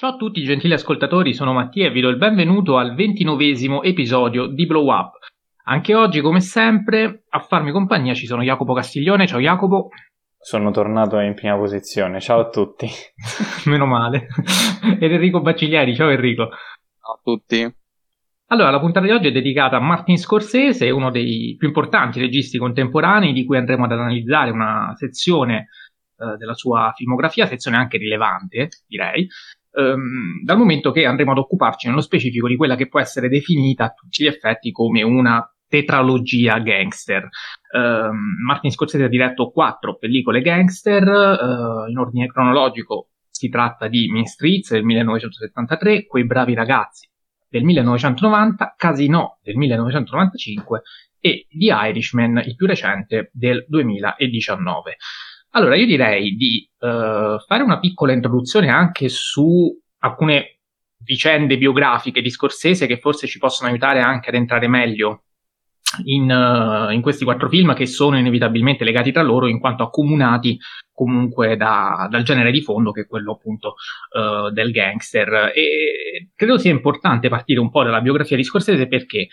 Ciao a tutti gentili ascoltatori, sono Mattia e vi do il benvenuto al ventinovesimo episodio di Blow Up. Anche oggi, come sempre, a farmi compagnia ci sono Jacopo Castiglione. Ciao Jacopo. Sono tornato in prima posizione, ciao a tutti. Meno male. Ed Enrico Bacigliari, ciao Enrico. Ciao a tutti. Allora, la puntata di oggi è dedicata a Martin Scorsese, uno dei più importanti registi contemporanei, di cui andremo ad analizzare una sezione eh, della sua filmografia, sezione anche rilevante, direi, ehm, dal momento che andremo ad occuparci nello specifico di quella che può essere definita a tutti gli effetti come una tetralogia gangster. Uh, Martin Scorsese ha diretto quattro pellicole gangster, uh, in ordine cronologico si tratta di Mean Streets del 1973, Quei bravi ragazzi del 1990, Casino del 1995 e The Irishman, il più recente, del 2019. Allora, io direi di uh, fare una piccola introduzione anche su alcune vicende biografiche di Scorsese che forse ci possono aiutare anche ad entrare meglio in, uh, in, questi quattro film che sono inevitabilmente legati tra loro in quanto accomunati comunque da, dal genere di fondo che è quello appunto uh, del gangster. E credo sia importante partire un po' dalla biografia di Scorsese perché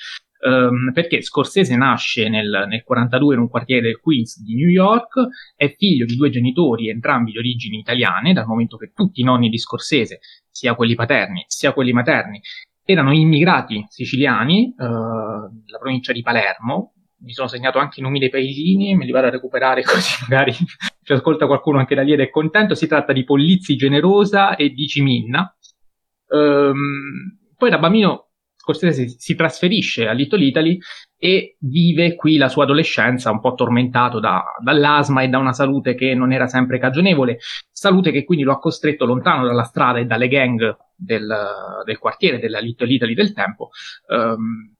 um, perché Scorsese nasce nel, nel 42 in un quartiere del Queens di New York, è figlio di due genitori, entrambi di origini italiane, dal momento che tutti i nonni di Scorsese, sia quelli paterni sia quelli materni, erano immigrati siciliani, uh, la provincia di Palermo, mi sono segnato anche i nomi dei paesini, me li vado a recuperare così magari ci ascolta qualcuno anche da lì ed è contento. Si tratta di Pollizzi Generosa e di Ciminna. Um, poi da bambino Scorsese si, trasferisce a Little Italy e vive qui la sua adolescenza un po' tormentato da, dall'asma e da una salute che non era sempre cagionevole, salute che quindi lo ha costretto lontano dalla strada e dalle gang del, del quartiere della Little Italy del tempo. Um,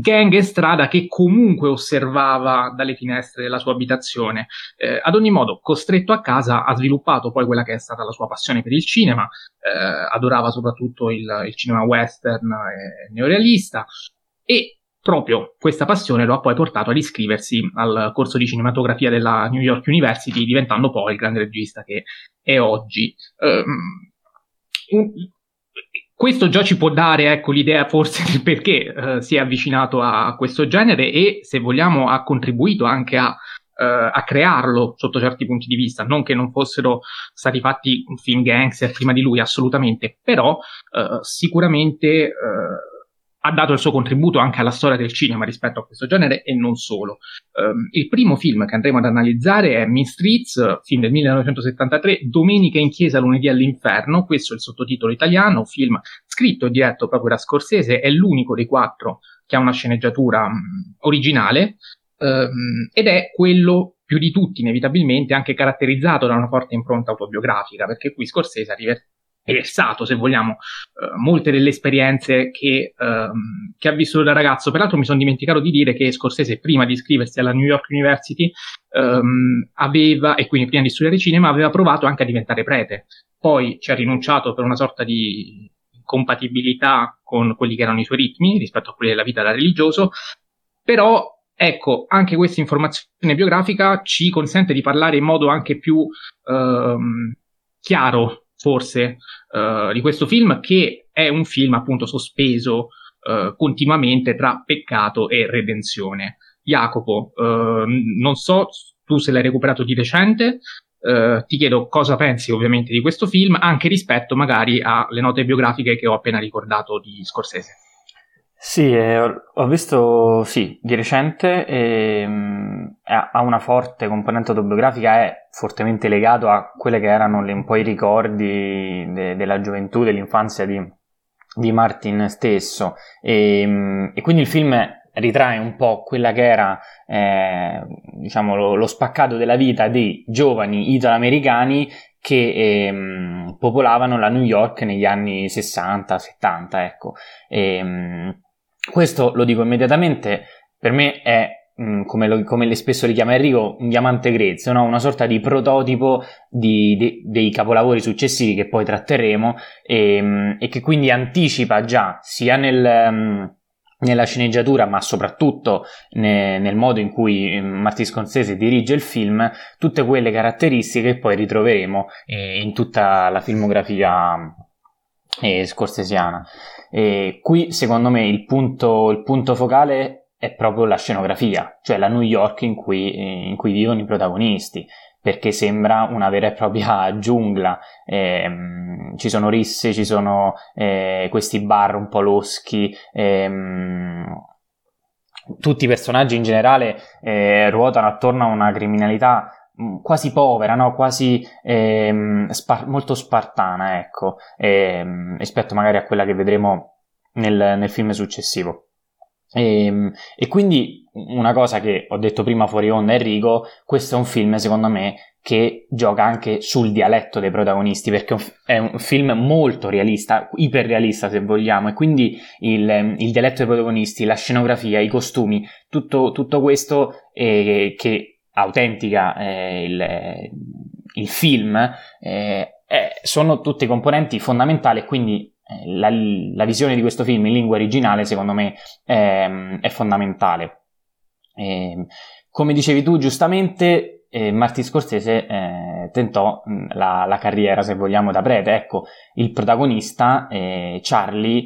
gang e strada che comunque osservava dalle finestre della sua abitazione. Eh, ad ogni modo, costretto a casa, ha sviluppato poi quella che è stata la sua passione per il cinema, eh, adorava soprattutto il, il cinema western e neorealista e proprio questa passione lo ha poi portato ad iscriversi al corso di cinematografia della New York University, diventando poi il grande regista che è oggi. Um, questo già ci può dare ecco, l'idea forse del perché eh, si è avvicinato a, questo genere e se vogliamo ha contribuito anche a, eh, a, crearlo sotto certi punti di vista, non che non fossero stati fatti film gangster prima di lui assolutamente, però eh, sicuramente eh, ha dato il suo contributo anche alla storia del cinema rispetto a questo genere e non solo. Um, il primo film che andremo ad analizzare è Mean Streets, film del 1973, Domenica in chiesa, lunedì all'inferno, questo è il sottotitolo italiano, film scritto e diretto proprio da Scorsese, è l'unico dei quattro che ha una sceneggiatura um, originale um, ed è quello più di tutti inevitabilmente anche caratterizzato da una forte impronta autobiografica, perché qui Scorsese ha river- versato, se vogliamo, uh, molte delle esperienze che, um, che, ha vissuto da ragazzo. Peraltro mi sono dimenticato di dire che Scorsese, prima di iscriversi alla New York University, um, aveva, e quindi prima di studiare cinema, aveva provato anche a diventare prete. Poi ci ha rinunciato per una sorta di compatibilità con quelli che erano i suoi ritmi rispetto a quelli della vita da religioso, però ecco, anche questa informazione biografica ci consente di parlare in modo anche più um, chiaro forse, uh, di questo film, che è un film appunto sospeso uh, continuamente tra peccato e redenzione. Jacopo, uh, non so tu se l'hai recuperato di recente, ti chiedo cosa pensi ovviamente di questo film, anche rispetto magari alle note biografiche che ho appena ricordato di Scorsese. Sì, eh, ho visto, sì, di recente e, mh, ha una forte componente autobiografica, è fortemente legato a quelli che erano le, un po' i ricordi de, della gioventù, dell'infanzia di, di Martin stesso e, mh, e, quindi il film ritrae un po' quella che era eh, diciamo lo, lo, spaccato della vita dei giovani italoamericani che eh, popolavano la New York negli anni 60-70, ecco. E, questo lo dico immediatamente, per me è mm, come, lo, come spesso li chiama Enrico, un diamante grezzo, no? una sorta di prototipo di, di, dei capolavori successivi che poi tratteremo e, mm, e che quindi anticipa già sia nel, mm, nella sceneggiatura, ma soprattutto ne, nel modo in cui Martin Scorsese dirige il film, tutte quelle caratteristiche che poi ritroveremo eh, in tutta la filmografia e scorsesiana. E qui, secondo me, il punto, il punto focale è proprio la scenografia, cioè la New York in cui, in cui vivono i protagonisti perché sembra una vera e propria giungla. Eh, ci sono risse, ci sono eh, questi bar un po' loschi. Eh, tutti i personaggi in generale eh, ruotano attorno a una criminalità quasi povera, no? quasi ehm, spar- molto spartana, ecco, ehm, rispetto magari a quella che vedremo nel, nel film successivo. E, ehm, e, quindi una cosa che ho detto prima fuori onda Enrico, questo è un film secondo me che gioca anche sul dialetto dei protagonisti perché è un film molto realista, iperrealista se vogliamo e quindi il, il dialetto dei protagonisti, la scenografia, i costumi, tutto, tutto questo eh, che autentica eh, il, il, film eh, sono tutti componenti fondamentali e quindi eh, la, la, visione di questo film in lingua originale secondo me è, è fondamentale. E, ehm, come dicevi tu giustamente, eh, Martin Scorsese eh, tentò mh, la, la, carriera, se vogliamo, da prete. Ecco, il protagonista, eh, Charlie,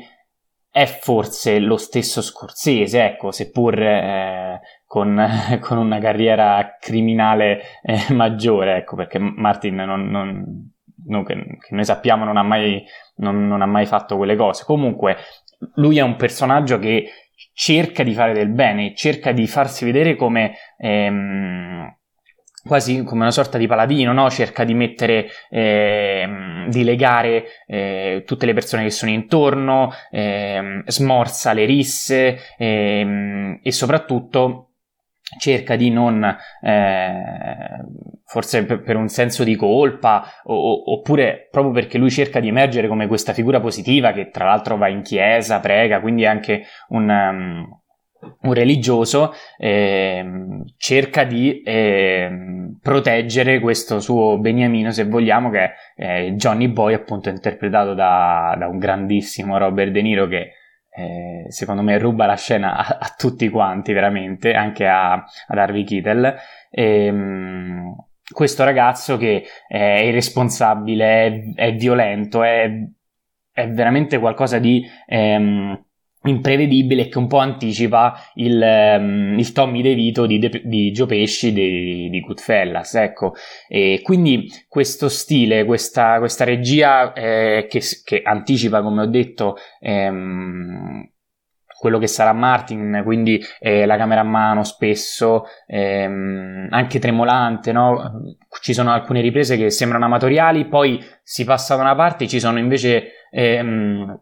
è forse lo stesso Scorsese, ecco, seppur eh, con, con, una carriera criminale eh, maggiore, ecco, perché Martin non, non non, che, noi sappiamo non ha, mai, non ha mai fatto quelle cose. Comunque, lui è un personaggio che cerca di fare del bene, cerca di farsi vedere come ehm, quasi come una sorta di paladino, no? cerca di mettere, ehm, di legare eh, tutte le persone che sono intorno, ehm, smorza le risse ehm, e soprattutto cerca di non, eh, forse per, per, un senso di colpa, o, oppure proprio perché lui cerca di emergere come questa figura positiva che tra l'altro va in chiesa, prega, quindi è anche un, um, un religioso, eh, cerca di eh, proteggere questo suo beniamino, se vogliamo, che è Johnny Boy, appunto interpretato da, da un grandissimo Robert De Niro che eh, secondo me ruba la scena a, a, tutti quanti veramente, anche a, ad Harvey Kittel. E, ehm, questo ragazzo che è irresponsabile, è, è violento, è, è, veramente qualcosa di... Ehm, imprevedibile che un po' anticipa il, um, il Tommy DeVito di, De, di Joe Pesci di, di Goodfellas, ecco. E quindi questo stile, questa, questa regia eh, che, che, anticipa, come ho detto, ehm, quello che sarà Martin, quindi eh, la camera a mano spesso, ehm, anche tremolante, no? Ci sono alcune riprese che sembrano amatoriali, poi si passa da una parte, ci sono invece... Ehm,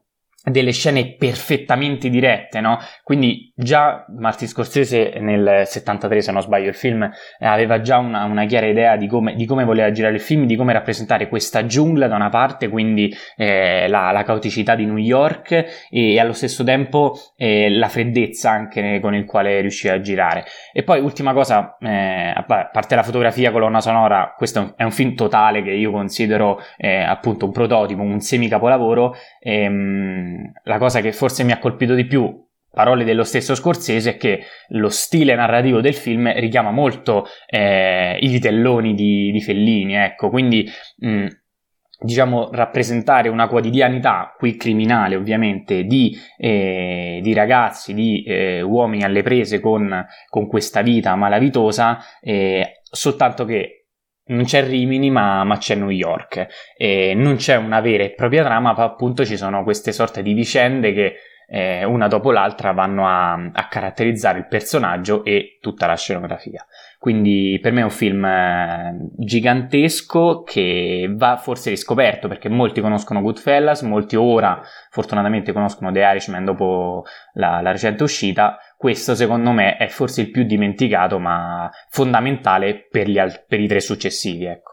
delle scene perfettamente dirette, no? Quindi già Martin Scorsese nel 73, se non sbaglio, il film eh, aveva già una, una chiara idea di come, di come, voleva girare il film, di come rappresentare questa giungla da una parte, quindi eh, la, la, caoticità di New York e, e allo stesso tempo eh, la freddezza anche con il quale riusciva a girare. E poi ultima cosa, eh, a parte la fotografia, colonna sonora, questo è un, film totale che io considero eh, appunto un prototipo, un semi capolavoro. Ehm, la cosa che forse mi ha colpito di più parole dello stesso Scorsese è che lo stile narrativo del film richiama molto eh, i vitelloni di, di, Fellini, ecco, quindi mh, diciamo rappresentare una quotidianità, qui criminale ovviamente, di, eh, di ragazzi, di eh, uomini alle prese con, con questa vita malavitosa, eh, soltanto che non c'è Rimini ma, ma, c'è New York. E non c'è una vera e propria trama ma appunto ci sono queste sorte di vicende che eh, una dopo l'altra vanno a, a, caratterizzare il personaggio e tutta la scenografia. Quindi per me è un film eh, gigantesco che va forse riscoperto perché molti conoscono Goodfellas molti ora fortunatamente conoscono The Irishman dopo la, la recente uscita questo secondo me è forse il più dimenticato ma fondamentale per, al- per i tre successivi ecco.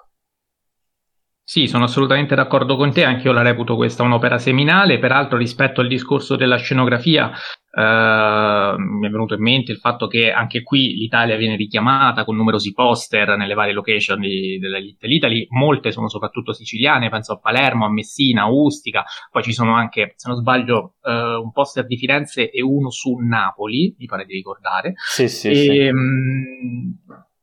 Sì, sono assolutamente d'accordo con te, anche io la reputo questa un'opera seminale, peraltro rispetto al discorso della scenografia eh, mi è venuto in mente il fatto che anche qui l'Italia viene richiamata con numerosi poster nelle varie location di, della Little Italy, molte sono soprattutto siciliane, penso a Palermo, a Messina, a Ustica, poi ci sono anche, se non sbaglio, eh, un poster di Firenze e uno su Napoli, mi pare di ricordare. Sì, sì, e, sì. Mm,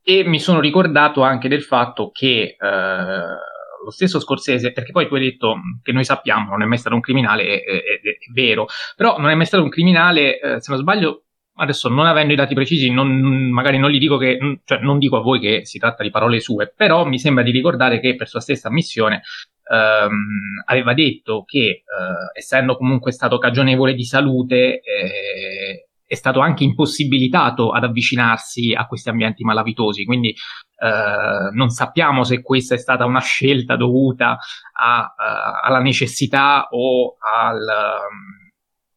e mi sono ricordato anche del fatto che... Eh, lo stesso Scorsese, perché poi tu hai detto che noi sappiamo non è mai stato un criminale, è, è, è vero, però non è mai stato un criminale, eh, se non sbaglio, adesso non avendo i dati precisi, non, magari non dico che, cioè non dico a voi che si tratta di parole sue, però mi sembra di ricordare che per sua stessa ammissione ehm, aveva detto che eh, essendo comunque stato cagionevole di salute eh, è stato anche impossibilitato ad avvicinarsi a questi ambienti malavitosi, quindi eh, non sappiamo se questa è stata una scelta dovuta a, uh, alla necessità o al, um,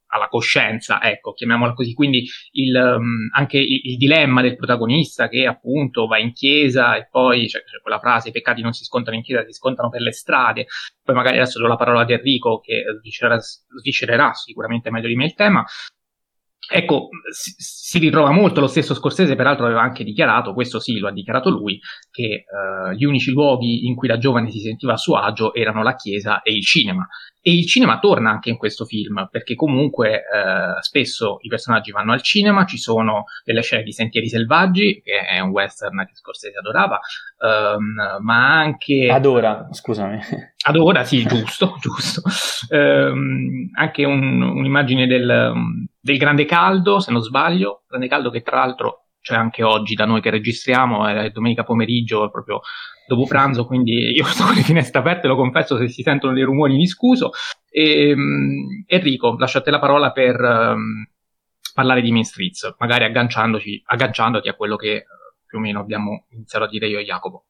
alla coscienza, ecco, chiamiamola così. Quindi il, um, anche il, il, dilemma del protagonista che appunto va in chiesa e poi c'è, c'è, quella frase, i peccati non si scontano in chiesa, si scontano per le strade. Poi magari adesso do la parola ad Enrico che sviscererà sicuramente meglio di me il tema, Ecco, si, si, ritrova molto lo stesso Scorsese, peraltro aveva anche dichiarato, questo sì, lo ha dichiarato lui, che uh, gli unici luoghi in cui da giovane si sentiva a suo agio erano la chiesa e il cinema. E il cinema torna anche in questo film, perché comunque uh, spesso i personaggi vanno al cinema, ci sono delle scene di Sentieri Selvaggi, che è un western che Scorsese adorava, um, ma anche... Adora, scusami. Adora, sì, giusto, giusto. Um, anche un, un'immagine del del Grande Caldo, se non sbaglio, Grande Caldo che tra l'altro c'è anche oggi da noi che registriamo, è domenica pomeriggio, proprio dopo pranzo, quindi io sto con le finestre aperte, lo confesso, se si sentono dei rumori mi scuso. E, um, Enrico, lasciate la parola per um, parlare di Main Streets, magari agganciandoti a quello che uh, più o meno abbiamo iniziato a dire io e Jacopo.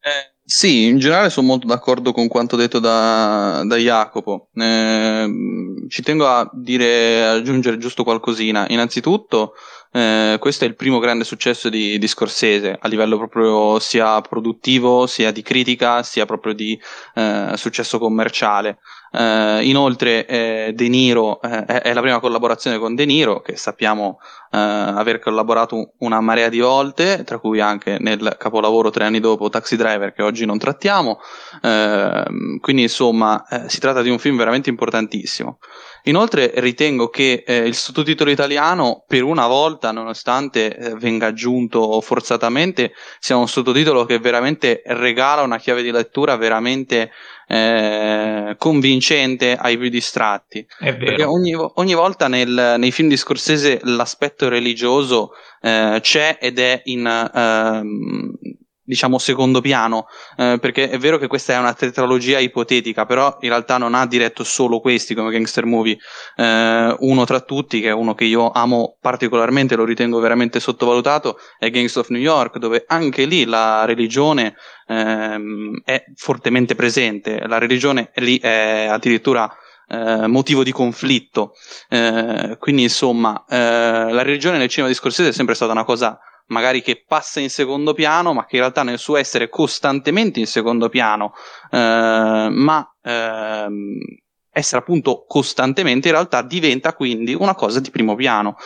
Eh, sì, in generale sono molto d'accordo con quanto detto da, da Jacopo. Eh, ci tengo a dire, aggiungere giusto qualcosina. Innanzitutto, eh, questo è il primo grande successo di, di, Scorsese a livello proprio sia produttivo, sia di critica, sia proprio di eh, successo commerciale. Uh, inoltre eh, De Niro eh, è la prima collaborazione con De Niro che sappiamo uh, aver collaborato una marea di volte, tra cui anche nel capolavoro tre anni dopo Taxi Driver che oggi non trattiamo. Uh, quindi insomma eh, si tratta di un film veramente importantissimo. Inoltre ritengo che eh, il sottotitolo italiano per una volta, nonostante eh, venga aggiunto forzatamente, sia un sottotitolo che veramente regala una chiave di lettura veramente eh, convincente ai più distratti. Perché ogni, ogni volta nel, nei film di Scorsese l'aspetto religioso eh, c'è ed è in, ehm, diciamo secondo piano eh, perché è vero che questa è una tetralogia ipotetica però in realtà non ha diretto solo questi come gangster movie eh, uno tra tutti che è uno che io amo particolarmente lo ritengo veramente sottovalutato è Gangs of New York dove anche lì la religione ehm, è fortemente presente. La religione lì è addirittura eh, motivo di conflitto. Eh, quindi insomma eh, la religione nel cinema di Scorsese è sempre stata una cosa magari che passa in secondo piano, ma che in realtà nel suo essere costantemente in secondo piano, eh, ma ehm, essere appunto costantemente in realtà diventa quindi una cosa di primo piano.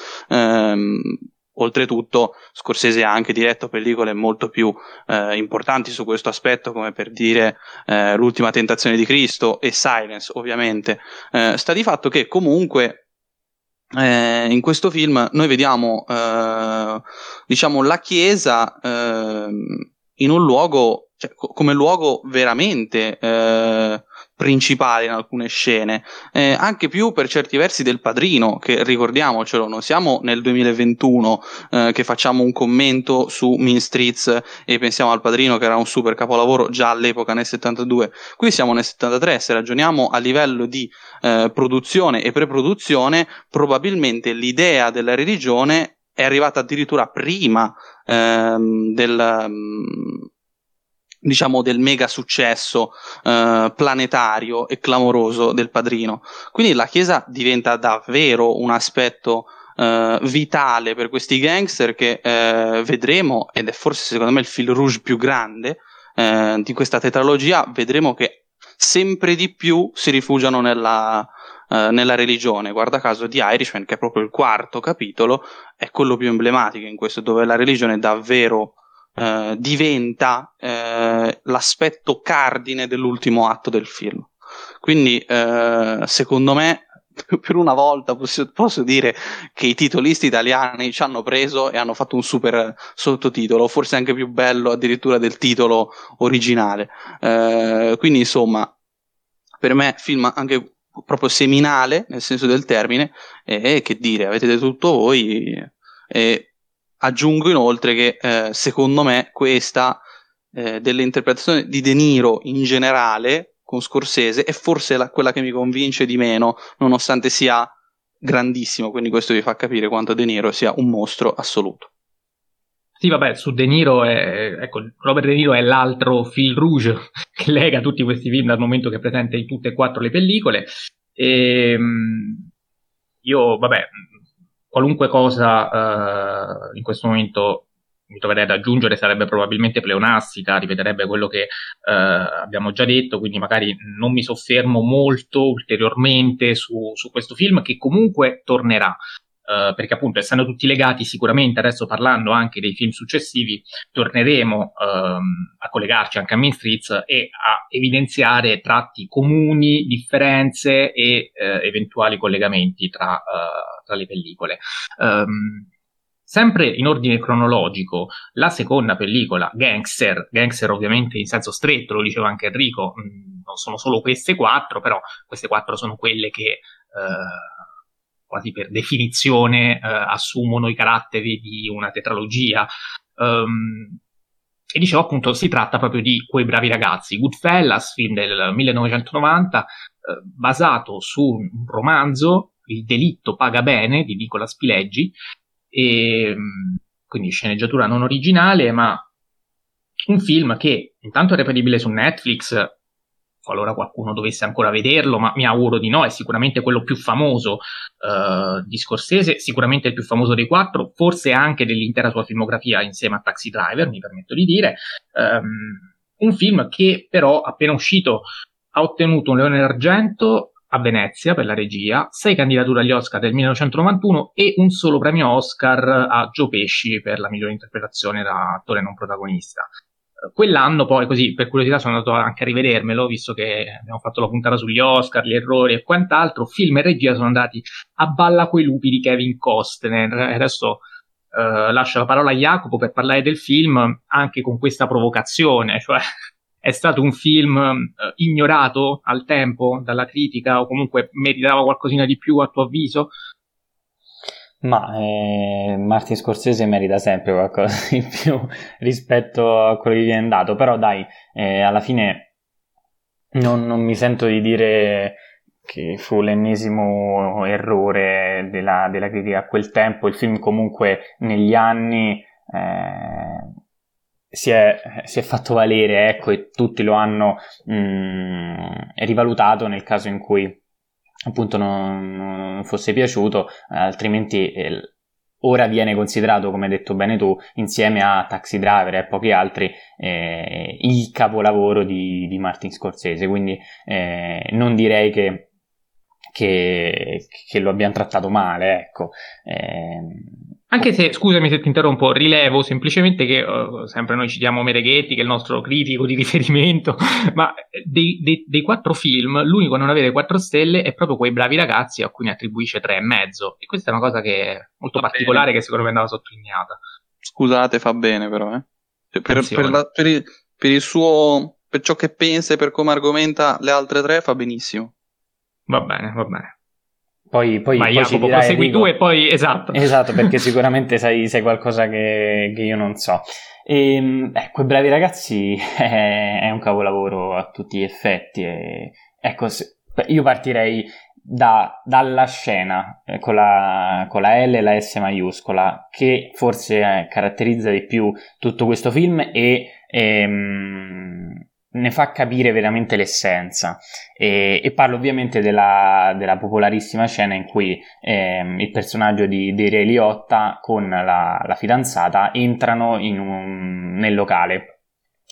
Oltretutto, Scorsese ha anche diretto pellicole molto più eh, importanti su questo aspetto, come per dire eh, L'ultima tentazione di Cristo e Silence, ovviamente. Eh, sta di fatto che comunque eh, in questo film noi vediamo eh, diciamo la chiesa eh, in un luogo cioè, co- come luogo veramente eh, principale in alcune scene, eh, anche più per certi versi del padrino, che ricordiamocelo, non siamo nel 2021 eh, che facciamo un commento su Mean Streets e pensiamo al padrino che era un super capolavoro già all'epoca nel 72, qui siamo nel 73, se ragioniamo a livello di eh, produzione e preproduzione, probabilmente l'idea della religione è arrivata addirittura prima ehm, del... Um, diciamo del mega successo eh, planetario e clamoroso del padrino. Quindi la Chiesa diventa davvero un aspetto eh, vitale per questi gangster che eh, vedremo, ed è forse secondo me il fil rouge più grande eh, di questa tetralogia, vedremo che sempre di più si rifugiano nella, Uh, nella religione. Guarda caso di Irishman, che è proprio il quarto capitolo, è quello più emblematico in questo, dove la religione è davvero eh, diventa eh, l'aspetto cardine dell'ultimo atto del film. Quindi, eh, secondo me, per una volta posso, posso, dire che i titolisti italiani ci hanno preso e hanno fatto un super sottotitolo, forse anche più bello addirittura del titolo originale. Eh, quindi insomma, per me film anche proprio seminale nel senso del termine e che dire, avete detto tutto voi e aggiungo inoltre che eh, secondo me questa eh, delle interpretazioni di De Niro in generale con Scorsese è forse la, quella che mi convince di meno, nonostante sia grandissimo, quindi questo vi fa capire quanto De Niro sia un mostro assoluto. Sì, vabbè, su De Niro, è, ecco, Robert De Niro è l'altro fil rouge che lega tutti questi film dal momento che è presente in tutte e quattro le pellicole. E, ehm, io, vabbè, qualunque cosa uh, in questo momento mi troverei ad aggiungere sarebbe probabilmente pleonastica, ripeterebbe quello che eh, abbiamo già detto, quindi magari non mi soffermo molto ulteriormente su, su questo film che comunque tornerà. Uh, perché appunto essendo tutti legati sicuramente adesso parlando anche dei film successivi torneremo uh, a collegarci anche a Main Streets e a evidenziare tratti comuni, differenze e uh, eventuali collegamenti tra, eh, tra le pellicole. Um, Sempre in ordine cronologico, la seconda pellicola, Gangster, Gangster ovviamente in senso stretto, lo diceva anche Enrico, mm, non sono solo queste quattro, però queste quattro sono quelle che eh, quasi per definizione eh, assumono i caratteri di una tetralogia. Um, e dicevo appunto, si tratta proprio di quei bravi ragazzi. Goodfellas, film del 1990, eh, basato su un romanzo, Il delitto paga bene, di Nicola Spileggi, e quindi sceneggiatura non originale, ma un film che intanto è reperibile su Netflix, qualora qualcuno dovesse ancora vederlo, ma mi auguro di no, è sicuramente quello più famoso uh, di Scorsese, sicuramente il più famoso dei quattro, forse anche dell'intera sua filmografia insieme a Taxi Driver, mi permetto di dire. Um, un film che però appena uscito ha ottenuto un Leone d'Argento a Venezia per la regia, sei candidature agli Oscar del 1991 e un solo premio Oscar a Joe Pesci per la migliore interpretazione da attore non protagonista. Quell'anno poi, così per curiosità, sono andato anche a rivedermelo, visto che abbiamo fatto la puntata sugli Oscar, gli errori e quant'altro. Film e regia sono andati a balla quei lupi di Kevin Costner. Adesso eh, lascio la parola a Jacopo per parlare del film, anche con questa provocazione, cioè è stato un film eh, ignorato al tempo dalla critica o comunque meritava qualcosina di più a tuo avviso? Ma eh, Martin Scorsese merita sempre qualcosa di più rispetto a quello che gli viene dato, però dai, eh, alla fine non, non, mi sento di dire che fu l'ennesimo errore della, della critica. A quel tempo, il film comunque negli anni eh, si è, si è, fatto valere, ecco, e tutti lo hanno mh, mm, rivalutato nel caso in cui appunto non, non fosse piaciuto, altrimenti eh, ora viene considerato, come hai detto bene tu, insieme a Taxi Driver e pochi altri, eh, il capolavoro di, di, Martin Scorsese, quindi eh, non direi che, che, che, lo abbiamo trattato male, ecco. Eh, anche se, scusami se ti interrompo, rilevo semplicemente che uh, sempre noi citiamo Mereghetti, che è il nostro critico di riferimento, ma dei, dei, dei, quattro film, l'unico a non avere quattro stelle è proprio quei bravi ragazzi a cui ne attribuisce tre e mezzo. E questa è una cosa che è molto particolare, bene. che secondo me andava sottolineata. Scusate, fa bene però, eh. Cioè, per, per, la, per, il, per il suo per ciò che pensa e per come argomenta le altre tre fa benissimo. Va bene, va bene. Poi, poi, poi Jacopo, dirai, prosegui dico, tu e poi esatto. Esatto, perché sicuramente sai, sai qualcosa che, che, io non so. E, ehm, eh, quei bravi ragazzi è, è, un capolavoro a tutti gli effetti. E, ecco, se, io partirei da, dalla scena eh, con, la, con, la, L e la S maiuscola, che forse eh, caratterizza di più tutto questo film e. Ehm, ne fa capire veramente l'essenza e, e parlo ovviamente della, della, popolarissima scena in cui ehm, il personaggio di, di Ray Liotta con la, la fidanzata entrano un, nel locale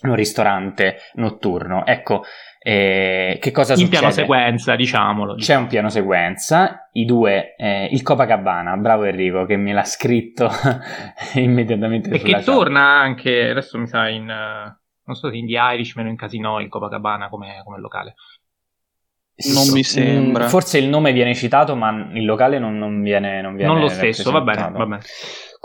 un ristorante notturno ecco eh, che cosa in succede? In piano sequenza, diciamolo. C'è un piano sequenza, i due, eh, il Copacabana, bravo Enrico che me l'ha scritto immediatamente. E che torna anche, adesso mi sa in... Uh non so se in The Irishman o in Casino in Copacabana come, come locale. Non mi sembra. Forse il nome viene citato, ma il locale non, non viene, non viene. Non lo stesso, va bene, va bene.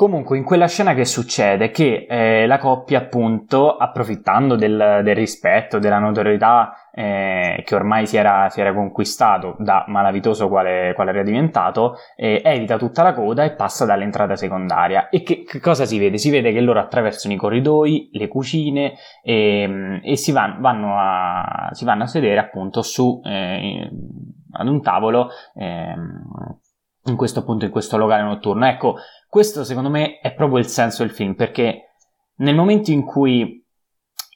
Comunque, in quella scena che succede? Che eh, la coppia, appunto, approfittando del, del rispetto, della notorietà eh, che ormai si era, si era, conquistato da malavitoso quale, quale era diventato, eh, evita tutta la coda e passa dall'entrata secondaria. E che, che, cosa si vede? Si vede che loro attraversano i corridoi, le cucine e, ehm, e si, van, vanno a, si, vanno a, sedere appunto su eh, ad un tavolo ehm, in questo appunto in questo locale notturno. Ecco, questo secondo me è proprio il senso del film, perché nel momento in cui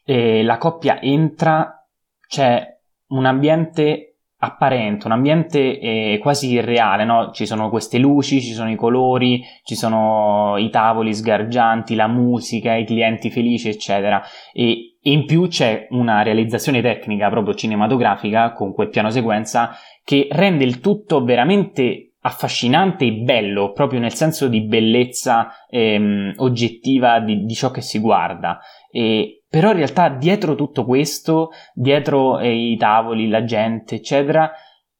eh, la coppia entra c'è un ambiente apparente, un ambiente eh, quasi irreale, no? Ci sono queste luci, ci sono i colori, ci sono i tavoli sgargianti, la musica, i clienti felici, eccetera. E, e in più c'è una realizzazione tecnica proprio cinematografica con quel piano sequenza che rende il tutto veramente affascinante e bello, proprio nel senso di bellezza ehm, oggettiva di, di, ciò che si guarda. E, però in realtà dietro tutto questo, dietro eh, i tavoli, la gente, eccetera,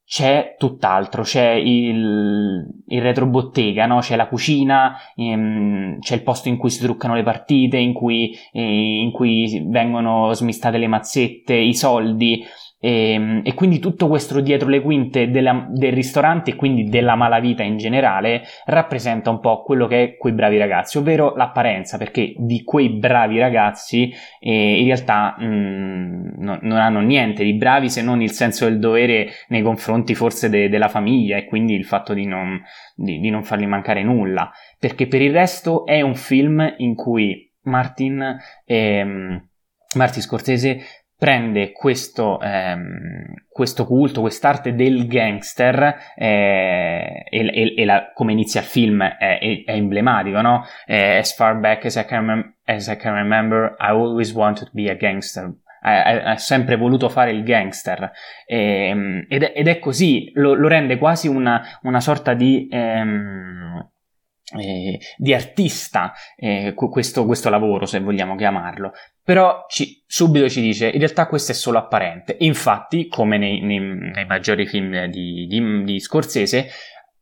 c'è tutt'altro, c'è il, il retrobottega, no? c'è la cucina, ehm, c'è il posto in cui si truccano le partite, in cui, eh, in cui vengono smistate le mazzette, i soldi. E, ehm, e, quindi tutto questo dietro le quinte della, del ristorante e quindi della malavita in generale rappresenta un po' quello che è quei bravi ragazzi, ovvero l'apparenza, perché di quei bravi ragazzi eh, in realtà mh, mm, no, non hanno niente di bravi se non il senso del dovere nei confronti forse de, della famiglia e quindi il fatto di non, di, di non fargli mancare nulla, perché per il resto è un film in cui Martin... Ehm, Martin Scorsese prende questo, ehm, questo culto, quest'arte del gangster eh, e, e, e la, come inizia il film è, è, è emblematico, no? Eh, as far back as I, can, as I can remember, I always wanted to be a gangster. Ha sempre voluto fare il gangster eh, ed, è, ed, è, così, lo, lo rende quasi una, una sorta di... Ehm, eh, di artista eh, questo, questo, lavoro, se vogliamo chiamarlo. Però ci, subito ci dice in realtà questo è solo apparente. Infatti, come nei, nei, nei maggiori film di, di, di Scorsese,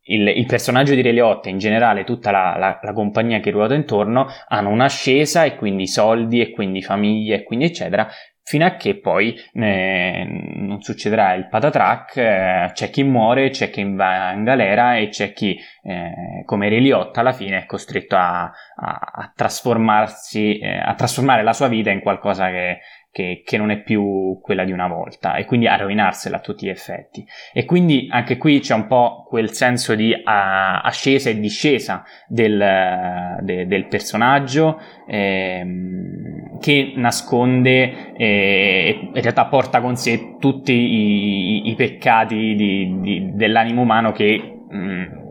il, il, personaggio di Re Liotta, in generale tutta la, la, la, compagnia che ruota intorno, hanno un'ascesa e quindi soldi e quindi famiglie e quindi eccetera, fino a che poi eh, non succederà il patatrack, eh, c'è chi muore, c'è chi va in galera e c'è chi, eh, come Reliotta, alla fine è costretto a, a, a trasformarsi, eh, a trasformare la sua vita in qualcosa che, che, che, non è più quella di una volta e quindi a rovinarsela a tutti gli effetti. E quindi anche qui c'è un po' quel senso di uh, ascesa e discesa del, de, del personaggio ehm, che nasconde e in realtà porta con sé tutti i, i peccati di, di, dell'animo umano che mh, mm,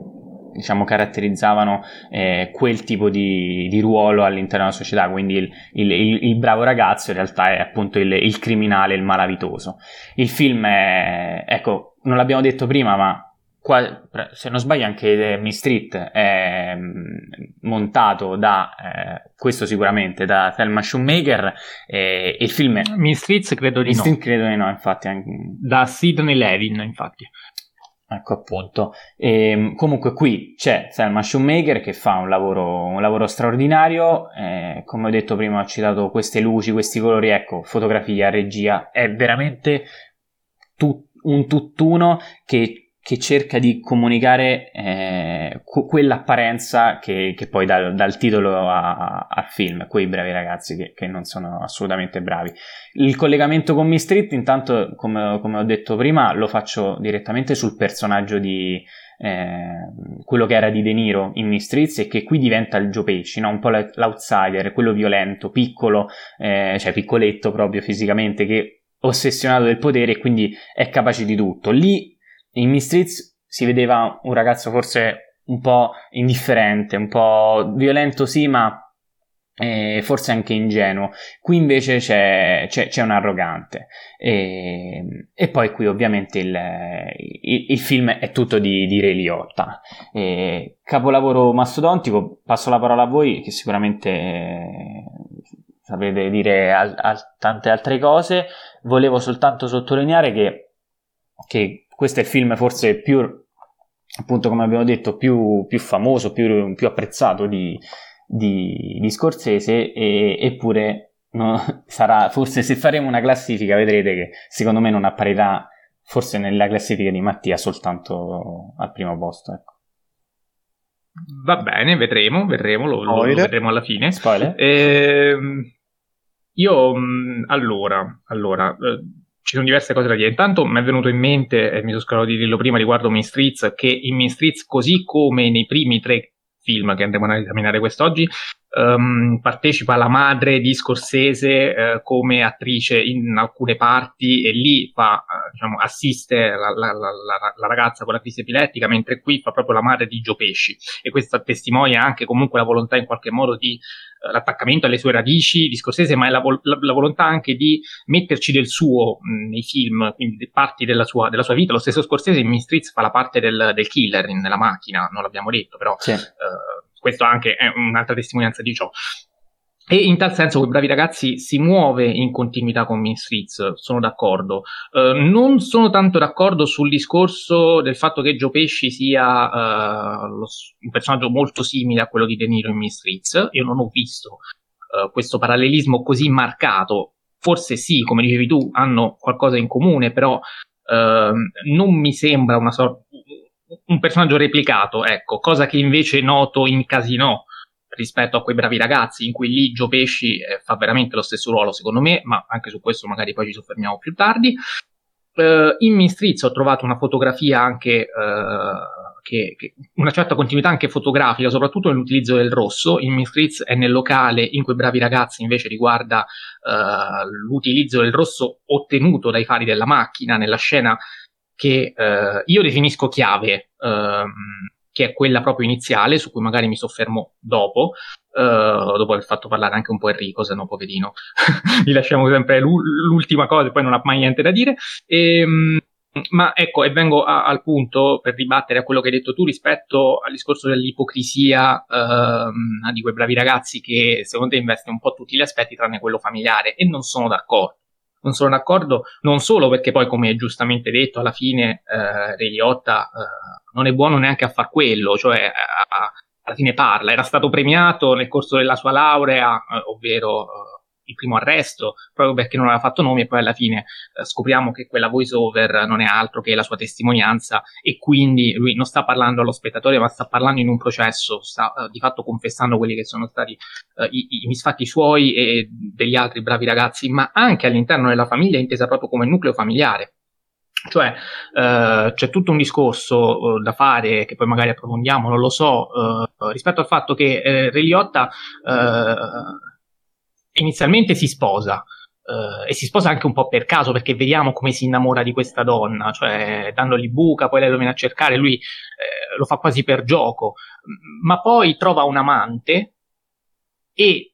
diciamo, caratterizzavano eh, quel tipo di, di, ruolo all'interno della società, quindi il, il, il, il, bravo ragazzo in realtà è appunto il, criminale, il malavitoso. Il film è, ecco, non l'abbiamo detto prima, ma qua, se non sbaglio anche Mi Street è mm, montato da, eh, questo sicuramente, da Thelma Shoemaker e il film... È... Mi Street credo di Mi no. Street credo di no, infatti. Anche... Da Sidney Levin, infatti. Ecco appunto. E, ehm, comunque qui c'è Selma Shoemaker che fa un lavoro, un lavoro straordinario, eh, come ho detto prima ho citato queste luci, questi colori, ecco, fotografia, regia, è veramente tu, un tutt'uno che che cerca di comunicare eh, quell'apparenza che, che poi dà, dà, il titolo al film, quei bravi ragazzi che, che, non sono assolutamente bravi. Il collegamento con Miss Street, intanto, come, come, ho detto prima, lo faccio direttamente sul personaggio di eh, quello che era di De Niro in Miss Street e che qui diventa il Joe Pesci, no? un po' l'outsider, quello violento, piccolo, eh, cioè piccoletto proprio fisicamente, che ossessionato del potere e quindi è capace di tutto. Lì in Mistreets si vedeva un ragazzo forse un po' indifferente, un po' violento sì, ma eh, forse anche ingenuo. Qui invece c'è, c'è, c'è un arrogante. E, e, poi qui ovviamente il, il, il, film è tutto di, di Ray Liotta. E, capolavoro mastodontico, passo la parola a voi che sicuramente eh, saprete dire al, al, tante altre cose. Volevo soltanto sottolineare che che questo è il film forse più, appunto come abbiamo detto, più, più famoso, più, più apprezzato di, di, di Scorsese, e, eppure no, sarà, forse se faremo una classifica vedrete che secondo me non apparirà forse nella classifica di Mattia soltanto al primo posto. Ecco. Va bene, vedremo, vedremo, lo, lo, lo vedremo alla fine. Spoiler. Eh, io, allora, allora eh, ci sono diverse cose da dire. Intanto mi è venuto in mente, e mi sono scordato di dirlo prima riguardo Main Streets, che in Main Streets, così come nei primi tre film che andremo a esaminare quest'oggi, um, partecipa la madre di Scorsese uh, come attrice in alcune parti e lì fa, uh, diciamo, assiste la, la, la, la, ragazza con la crisi epilettica, mentre qui fa proprio la madre di Gio Pesci e questo testimonia anche comunque la volontà in qualche modo di uh, l'attaccamento alle sue radici di Scorsese, ma è la, vol- la volontà anche di metterci del suo mh, nei film, quindi parti della sua, della sua, vita. Lo stesso Scorsese in Mean Streets fa la parte del, del killer in, nella macchina, non l'abbiamo detto, però sì questo anche è un'altra testimonianza di ciò. E in tal senso quei bravi ragazzi si muove in continuità con Mean Streets, sono d'accordo. Uh, non sono tanto d'accordo sul discorso del fatto che Joe Pesci sia uh, lo, un personaggio molto simile a quello di De Niro in Mean Streets. Io non ho visto uh, questo parallelismo così marcato. Forse sì, come dicevi tu, hanno qualcosa in comune, però non mi sembra una sorta un personaggio replicato, ecco, cosa che invece noto in Casino rispetto a quei bravi ragazzi, in cui lì Gio Pesci eh, fa veramente lo stesso ruolo, secondo me, ma anche su questo magari poi ci soffermiamo più tardi. Uh, in Streets ho trovato una fotografia anche, uh, che, che, una certa continuità anche fotografica, soprattutto nell'utilizzo del rosso. In Streets è nel locale in quei bravi ragazzi invece riguarda uh, l'utilizzo del rosso ottenuto dai fari della macchina nella scena che eh, io definisco chiave, ehm, che è quella proprio iniziale, su cui magari mi soffermo dopo, eh, dopo aver fatto parlare anche un po' Enrico, se no poverino, gli lasciamo sempre l'ultima cosa e poi non ha mai niente da dire. E, ehm, ma ecco, e vengo a, al punto per ribattere a quello che hai detto tu rispetto al discorso dell'ipocrisia ehm, di quei bravi ragazzi che secondo te investe un po' tutti gli aspetti tranne quello familiare e non sono d'accordo non sono d'accordo, non solo perché poi, come giustamente detto, alla fine eh, Re Liotta eh, non è buono neanche a far quello, cioè a, alla fine parla, era stato premiato nel corso della sua laurea, eh, ovvero eh, il primo arresto, proprio perché non aveva fatto nomi e poi alla fine eh, scopriamo che quella voice over non è altro che la sua testimonianza e quindi lui non sta parlando allo spettatore ma sta parlando in un processo, sta eh, di fatto confessando quelli che sono stati eh, i, i, misfatti suoi e degli altri bravi ragazzi, ma anche all'interno della famiglia intesa proprio come nucleo familiare. Cioè eh, c'è tutto un discorso uh, da fare che poi magari approfondiamo, non lo so, uh, rispetto al fatto che eh, Re Liotta uh, inizialmente si sposa. Uh, e si sposa anche un po' per caso perché vediamo come si innamora di questa donna, cioè dandogli buca, poi lei lo viene a cercare, lui eh, lo fa quasi per gioco, ma poi trova un amante e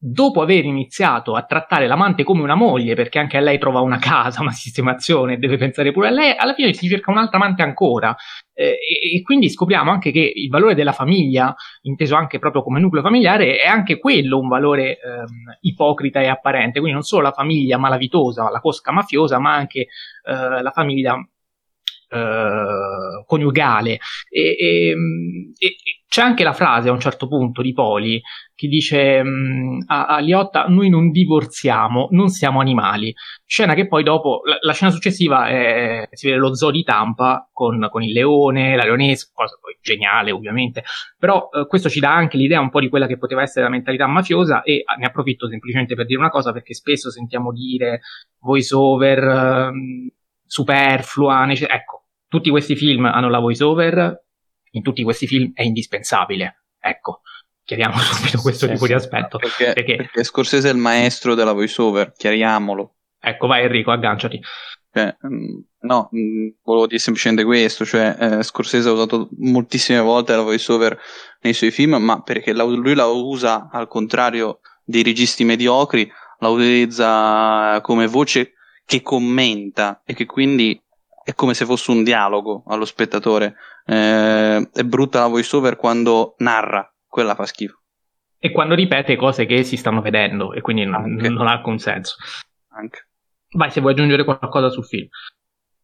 dopo aver iniziato a trattare l'amante come una moglie, perché anche a lei trova una casa, una sistemazione, deve pensare pure a lei, alla fine si cerca un'altra amante ancora. Eh, e, e, quindi scopriamo anche che il valore della famiglia, inteso anche proprio come nucleo familiare, è anche quello un valore ehm, ipocrita e apparente. Quindi non solo la famiglia malavitosa, la cosca mafiosa, ma anche eh, la famiglia eh, coniugale. E, e, e, c'è anche la frase a un certo punto di Poli che dice mh, mm, a, a Liotta noi non divorziamo, non siamo animali. Scena che poi dopo, la, la scena successiva è, si vede lo zoo di Tampa con, con il leone, la leonessa, cosa poi geniale ovviamente, però eh, questo ci dà anche l'idea un po' di quella che poteva essere la mentalità mafiosa e ne approfitto semplicemente per dire una cosa perché spesso sentiamo dire voice over eh, superflua, nece- ecco, tutti questi film hanno la voice over, in tutti questi film è indispensabile. Ecco, chiariamo subito questo sì, tipo sì, di aspetto. Perché, perché... perché Scorsese è il maestro della voice over, chiariamolo. Ecco, vai Enrico, agganciati. Cioè, mm, no, mm, volevo dire semplicemente questo, cioè eh, Scorsese ha usato moltissime volte la voice over nei suoi film, ma perché la, lui la usa al contrario dei registi mediocri, la utilizza come voce che commenta e che quindi è come se fosse un dialogo allo spettatore. Eh, è brutta la voice over quando narra, quella fa schifo. E quando ripete cose che si stanno vedendo e quindi non, non ha alcun senso. Anche. Vai se vuoi aggiungere qualcosa sul film.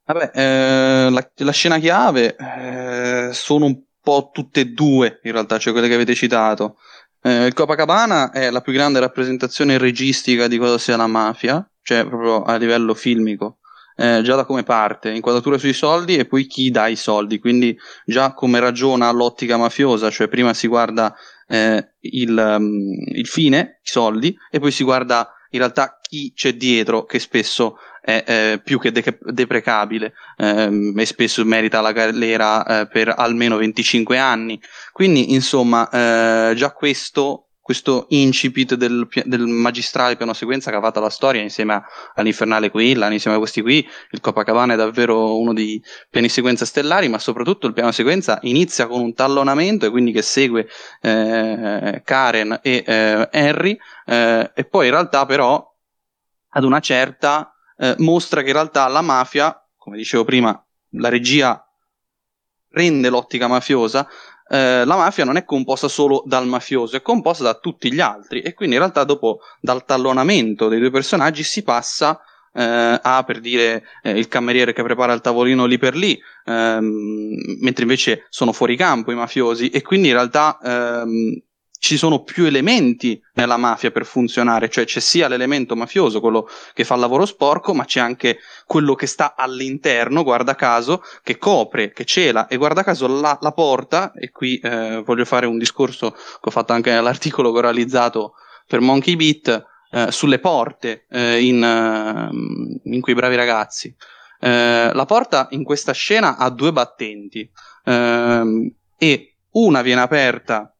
Vabbè, eh, la, la, scena chiave eh, sono un po' tutte e due, in realtà, cioè quelle che avete citato. Eh, il Copacabana è la più grande rappresentazione registica di cosa sia la mafia, cioè proprio a livello filmico. Eh, già da come parte, inquadratura sui soldi e poi chi dà i soldi, quindi già come ragiona l'ottica mafiosa, cioè prima si guarda eh, il, um, il, fine, i soldi, e poi si guarda in realtà chi c'è dietro, che spesso è eh, più che de- deprecabile ehm, e spesso merita la galera eh, per almeno 25 anni. Quindi, insomma, eh, già questo questo incipit del, del, magistrale piano sequenza fatto la storia insieme all'Infernale Quillan, insieme a questi qui, il Copacabana è davvero uno dei piani sequenza stellari, ma soprattutto il piano sequenza inizia con un tallonamento e quindi che segue eh, Karen e eh, Henry eh, e poi in realtà però ad una certa eh, mostra che in realtà la mafia, come dicevo prima, la regia rende l'ottica mafiosa, eh, la mafia non è composta solo dal mafioso, è composta da tutti gli altri. E quindi in realtà dopo dal tallonamento dei due personaggi si passa eh, a per dire eh, il cameriere che prepara il tavolino lì per lì, ehm, mentre invece sono fuori campo i mafiosi. E quindi in realtà ehm, ci sono più elementi nella mafia per funzionare, cioè c'è sia l'elemento mafioso, quello che fa il lavoro sporco, ma c'è anche quello che sta all'interno, guarda caso, che copre, che cela e guarda caso la, la porta, e qui eh, voglio fare un discorso che ho fatto anche nell'articolo che ho realizzato per Monkey Beat, eh, sulle porte eh, in, in, quei bravi ragazzi. Eh, la porta in questa scena ha due battenti ehm, e una viene aperta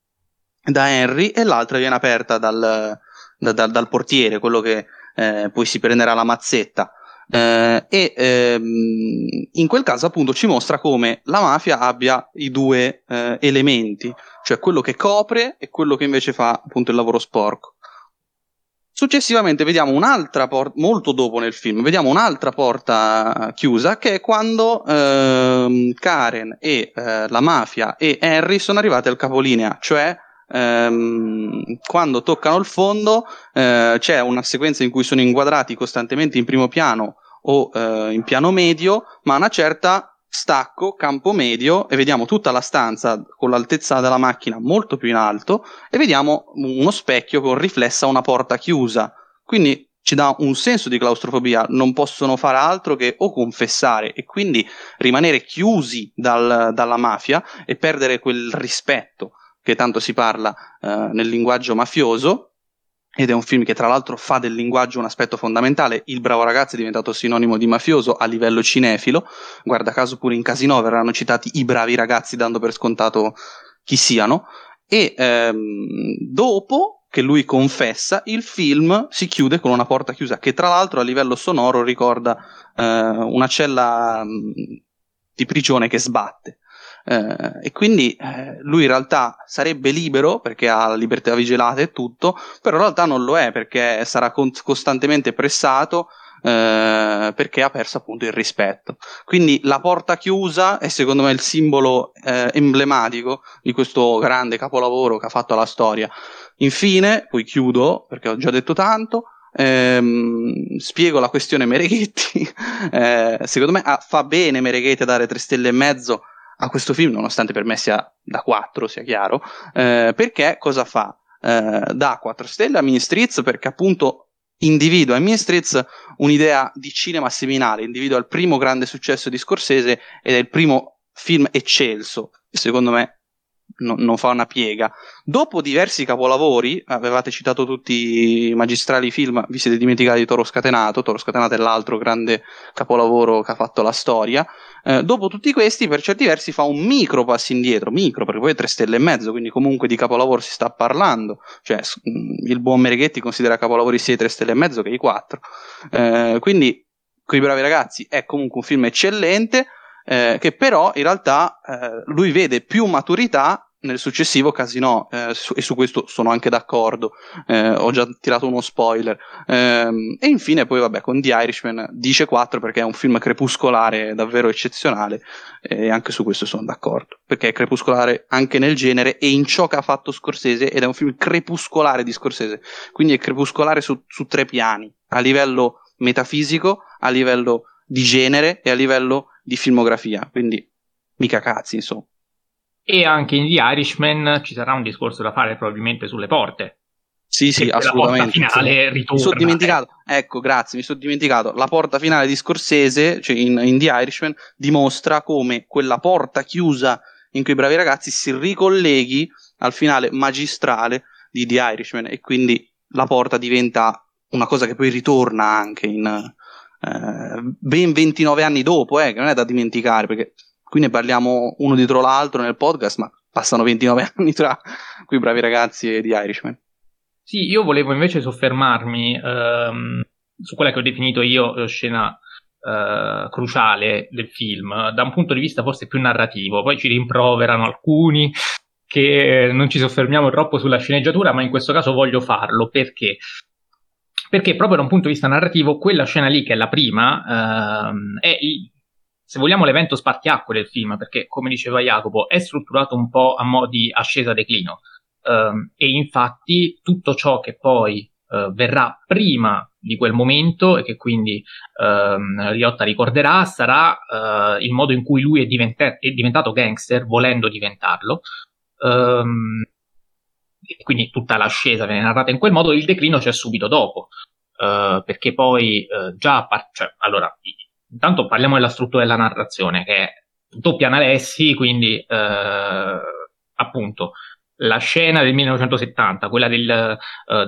da Henry e l'altra viene aperta dal, da, da, dal portiere, quello che eh, poi si prenderà la mazzetta. Eh, e ehm, in quel caso appunto ci mostra come la mafia abbia i due eh, elementi, cioè quello che copre e quello che invece fa appunto il lavoro sporco. Successivamente vediamo un'altra porta, molto dopo nel film, vediamo un'altra porta chiusa che è quando ehm, Karen e eh, la mafia e Henry sono arrivati al capolinea, cioè ehm, quando toccano il fondo eh, c'è una sequenza in cui sono inquadrati costantemente in primo piano o eh, in piano medio, ma una certa stacco, campo medio e vediamo tutta la stanza con l'altezza della macchina molto più in alto e vediamo uno specchio con riflessa una porta chiusa. Quindi ci dà un senso di claustrofobia, non possono fare altro che o confessare e quindi rimanere chiusi dal, dalla mafia e perdere quel rispetto che tanto si parla eh, nel linguaggio mafioso, ed è un film che tra l'altro fa del linguaggio un aspetto fondamentale. Il bravo ragazzo è diventato sinonimo di mafioso a livello cinefilo. Guarda caso pure in Casino verranno citati i bravi ragazzi dando per scontato chi siano. E ehm, dopo che lui confessa, il film si chiude con una porta chiusa che tra l'altro a livello sonoro ricorda eh, una cella mh, di prigione che sbatte. Eh, e quindi eh, lui in realtà sarebbe libero perché ha la libertà vigilata e tutto, però in realtà non lo è perché sarà con- costantemente pressato eh, perché ha perso appunto il rispetto. Quindi la porta chiusa è secondo me il simbolo eh, emblematico di questo grande capolavoro che ha fatto la storia. Infine, poi chiudo perché ho già detto tanto. Ehm, spiego la questione Mereghetti. Eh, secondo me ah, fa bene Mereghetti a dare tre stelle e mezzo a questo film, nonostante per me sia da 4, sia chiaro, eh, perché cosa fa? Eh, dà 4 stelle a Mini Streets perché appunto individua in Mini Streets un'idea di cinema seminale, individua il primo grande successo di Scorsese ed è il primo film eccelso, secondo me no, non fa una piega. Dopo diversi capolavori, avevate citato tutti i magistrali film, vi siete dimenticati di Toro Scatenato, Toro Scatenato è l'altro grande capolavoro che ha fatto la storia. Eh, dopo tutti questi, per certi versi, fa un micro passo indietro, micro, perché poi è tre stelle e mezzo, quindi comunque di capolavoro si sta parlando. Cioè, mm, il buon Mereghetti considera capolavori sia i tre stelle e mezzo che i quattro. Eh, quindi, Quei bravi ragazzi è comunque un film eccellente eh, che però in realtà eh, lui vede più maturità nel successivo Casino. Eh, su, e su questo sono anche d'accordo. Eh, ho già tirato uno spoiler. Ehm, e infine poi vabbè con The Irishman dice 4 perché è un film crepuscolare davvero eccezionale e anche su questo sono d'accordo. Perché è crepuscolare anche nel genere e in ciò che ha fatto Scorsese ed è un film crepuscolare di Scorsese. Quindi è crepuscolare su, su tre piani. A livello metafisico a livello di genere e a livello di filmografia, quindi mica cazzi, insomma. E anche in The Irishman ci sarà un discorso da fare probabilmente sulle porte. Sì, sì, assolutamente. La porta finale ritorna. Mi sono dimenticato, ecco, grazie, mi sono dimenticato. La porta finale di Scorsese, cioè in, in The Irishman, dimostra come quella porta chiusa in quei bravi ragazzi si ricolleghi al finale magistrale di The Irishman e quindi la porta diventa una cosa che poi ritorna anche in eh, ben 29 anni dopo, eh, che non è da dimenticare perché qui ne parliamo uno dietro l'altro nel podcast, ma passano 29 anni tra quei bravi ragazzi The Irishman. Sì, io volevo invece soffermarmi ehm, su quella che ho definito io eh, scena eh, cruciale del film, da un punto di vista forse più narrativo. Poi ci rimproverano alcuni che non ci soffermiamo troppo sulla sceneggiatura, ma in questo caso voglio farlo perché perché proprio da un punto di vista narrativo quella scena lì, che è la prima, ehm, è il, se vogliamo l'evento spartiacque del film, perché come diceva Jacopo è strutturato un po' a mo' di ascesa-declino ehm, e infatti tutto ciò che poi eh, verrà prima di quel momento e che quindi ehm, Riotta ricorderà sarà eh, il modo in cui lui è, diventa- è diventato gangster volendo diventarlo. Um, quindi tutta l'ascesa viene narrata in quel modo, il declino c'è subito dopo, uh, perché poi uh, già, par- cioè, allora, intanto parliamo della struttura della narrazione, che è doppia analessi, quindi uh, appunto la scena del 1970, quella del,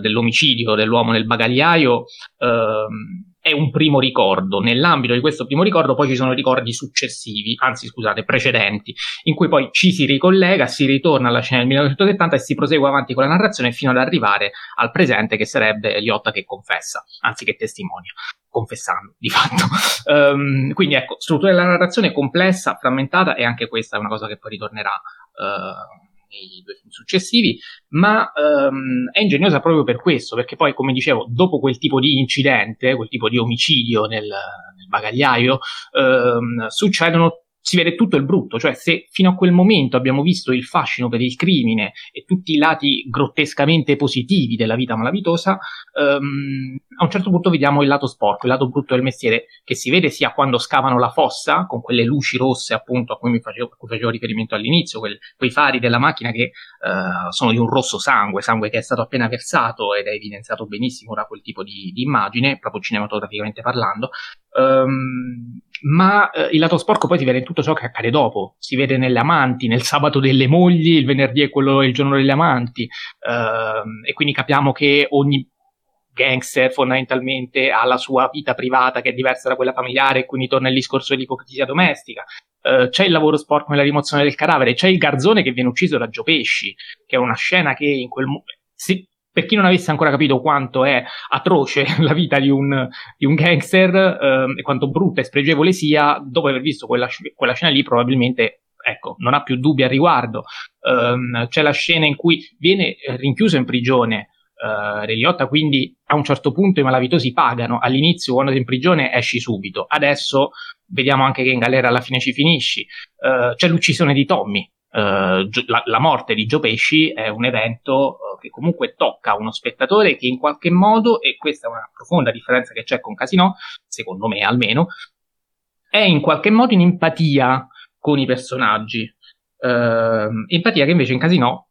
dell'omicidio dell'uomo nel bagagliaio, ehm, è un primo ricordo. Nell'ambito di questo primo ricordo poi ci sono ricordi successivi, anzi scusate, precedenti, in cui poi ci si ricollega, si ritorna alla scena del 1970 e si prosegue avanti con la narrazione fino ad arrivare al presente che sarebbe Liotta che confessa, anzi che testimonia confessando di fatto. Um, quindi ecco, struttura della narrazione complessa, frammentata e anche questa è una cosa che poi ritornerà uh, nei due film successivi, ma um, è ingegnosa proprio per questo, perché poi, come dicevo, dopo quel tipo di incidente, quel tipo di omicidio nel, nel bagagliaio, um, succedono si vede tutto il brutto, cioè se fino a quel momento abbiamo visto il fascino per il crimine e tutti i lati grottescamente positivi della vita malavitosa, um, a un certo punto vediamo il lato sporco, il lato brutto del mestiere, che si vede sia quando scavano la fossa, con quelle luci rosse appunto a cui facevo, a cui facevo riferimento all'inizio, quel, quei fari della macchina che uh, sono di un rosso sangue, sangue che è stato appena versato ed è evidenziato benissimo da quel tipo di, di immagine, proprio cinematograficamente parlando, Um, ma eh, il lato sporco poi si vede in tutto ciò che accade dopo, si vede nelle amanti, nel sabato delle mogli, il venerdì è quello il giorno delle amanti, uh, e quindi capiamo che ogni gangster fondamentalmente ha la sua vita privata che è diversa da quella familiare e quindi torna il discorso dell'ipocrisia domestica. Uh, c'è il lavoro sporco nella rimozione del cadavere, c'è il garzone che viene ucciso da Gio Pesci, che è una scena che in quel momento per chi non avesse ancora capito quanto è atroce la vita di un, di un gangster eh, e quanto brutta e spregevole sia, dopo aver visto quella, quella scena lì, probabilmente ecco, non ha più dubbi al riguardo. Um, c'è la scena in cui viene rinchiuso in prigione uh, Re Liotta, quindi a un certo punto i malavitosi pagano. All'inizio, quando sei in prigione, esci subito. Adesso vediamo anche che in galera alla fine ci finisci. Uh, c'è l'uccisione di Tommy. Uh, la, la, morte di Gio Pesci è un evento uh, che comunque tocca uno spettatore che in qualche modo, e questa è una profonda differenza che c'è con Casino, secondo me almeno, è in qualche modo in empatia con i personaggi. Uh, empatia che invece in Casino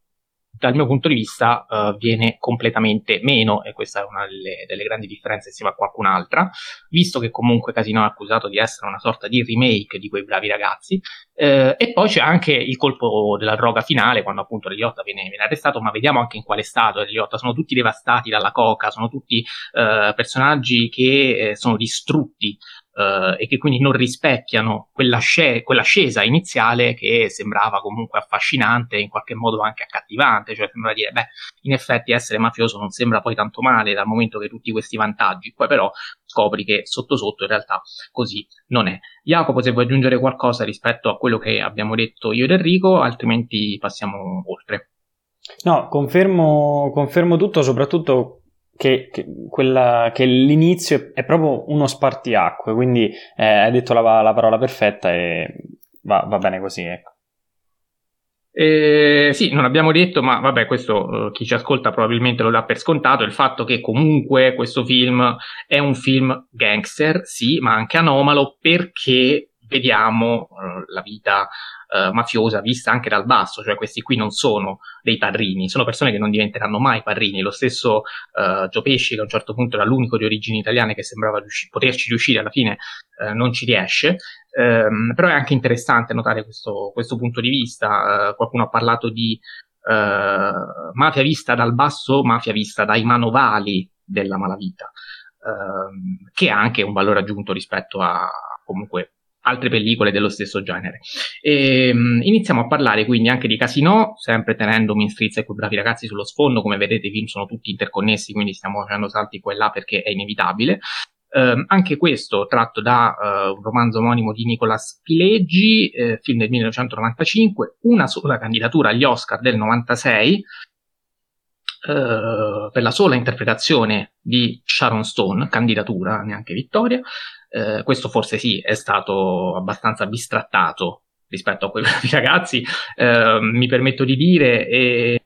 dal mio punto di vista uh, viene completamente meno e questa è una delle, delle, grandi differenze insieme a qualcun'altra visto che comunque Casino è accusato di essere una sorta di remake di quei bravi ragazzi uh, e poi c'è anche il colpo della droga finale quando appunto Reliotta viene, viene arrestato ma vediamo anche in quale stato è Reliotta sono tutti devastati dalla coca sono tutti uh, personaggi che eh, sono distrutti Uh, e che quindi non rispecchiano quell'asce- quell'ascesa iniziale che sembrava comunque affascinante e in qualche modo anche accattivante, cioè sembra dire, beh, in effetti essere mafioso non sembra poi tanto male dal momento che tutti questi vantaggi, poi però scopri che sotto sotto in realtà così non è. Jacopo, se vuoi aggiungere qualcosa rispetto a quello che abbiamo detto io ed Enrico, altrimenti passiamo oltre. No, confermo, confermo tutto, soprattutto che, che, quella, che, l'inizio è proprio uno spartiacque, quindi eh, hai detto la, la, parola perfetta e va, va bene così. Ecco. Eh, sì, non abbiamo detto, ma vabbè, questo eh, chi ci ascolta probabilmente lo dà per scontato, il fatto che comunque questo film è un film gangster, sì, ma anche anomalo perché vediamo eh, la vita eh, mafiosa vista anche dal basso, cioè questi qui non sono dei padrini, sono persone che non diventeranno mai padrini. Lo stesso uh, Gio Pesci, che a un certo punto era l'unico di origini italiane che sembrava riusci- poterci riuscire, alla fine uh, non ci riesce. Um, però è anche interessante notare questo, questo punto di vista. Uh, qualcuno ha parlato di mafia vista dal basso, mafia vista dai manovali della malavita, ehm, che ha anche un valore aggiunto rispetto a comunque altre pellicole dello stesso genere. E, um, iniziamo a parlare quindi anche di Casino, sempre tenendo Streets e quei bravi ragazzi sullo sfondo, come vedete i film sono tutti interconnessi, quindi stiamo facendo salti qua e là perché è inevitabile. Um, anche questo tratto da uh, un romanzo omonimo di Nicolas Pileggi, eh, film del 1995, una sola candidatura agli Oscar del 96, Uh, per la sola interpretazione di Sharon Stone, candidatura, neanche vittoria, eh, questo forse sì, è stato abbastanza bistrattato rispetto a quei ragazzi, eh, mi permetto di dire, e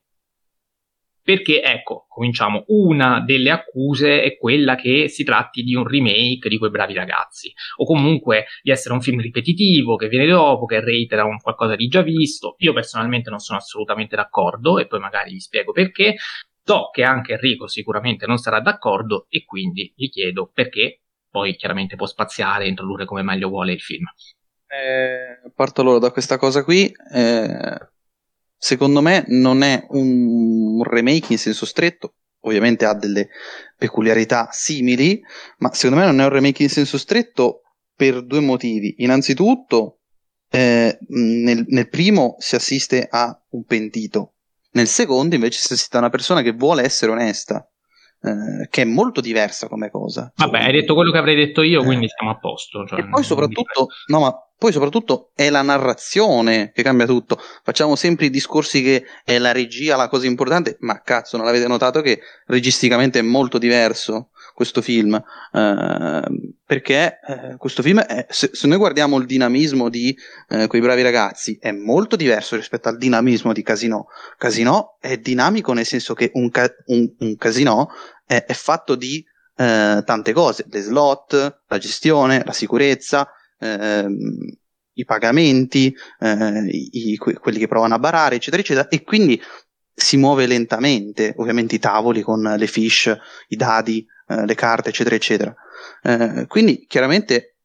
perché ecco, cominciamo, una delle accuse è quella che si tratti di un remake di quei bravi ragazzi, o comunque di essere un film ripetitivo che viene dopo, che reitera un qualcosa di già visto. Io personalmente non sono assolutamente d'accordo e poi magari vi spiego perché. So che anche Enrico sicuramente non sarà d'accordo e quindi gli chiedo perché poi chiaramente può spaziare e introdurre come meglio vuole il film. Eh, parto allora da questa cosa qui. Eh, secondo me non è un remake in senso stretto, ovviamente ha delle peculiarità simili, ma secondo me non è un remake in senso stretto per due motivi. Innanzitutto, eh, nel, nel, primo si assiste a un pentito, nel secondo invece si assiste a una persona che vuole essere onesta. Eh, che è molto diversa come cosa. Vabbè, hai detto quello che avrei detto io, quindi eh. siamo a posto. Cioè, e poi soprattutto, no, ma poi soprattutto è la narrazione che cambia tutto. Facciamo sempre i discorsi che è la regia la cosa importante, ma cazzo, non l'avete notato che registicamente è molto diverso questo film? Eh, perché eh, questo film, è, se, se, noi guardiamo il dinamismo di eh, quei bravi ragazzi, è molto diverso rispetto al dinamismo di Casino. Casino è dinamico nel senso che un, ca- un, un casino è, è fatto di eh, tante cose, le slot, la gestione, la sicurezza, ehm, i pagamenti, eh, i, quelli che provano a barare, eccetera, eccetera, e quindi si muove lentamente, ovviamente i tavoli con le fish, i dadi, eh, le carte, eccetera, eccetera. Eh, quindi chiaramente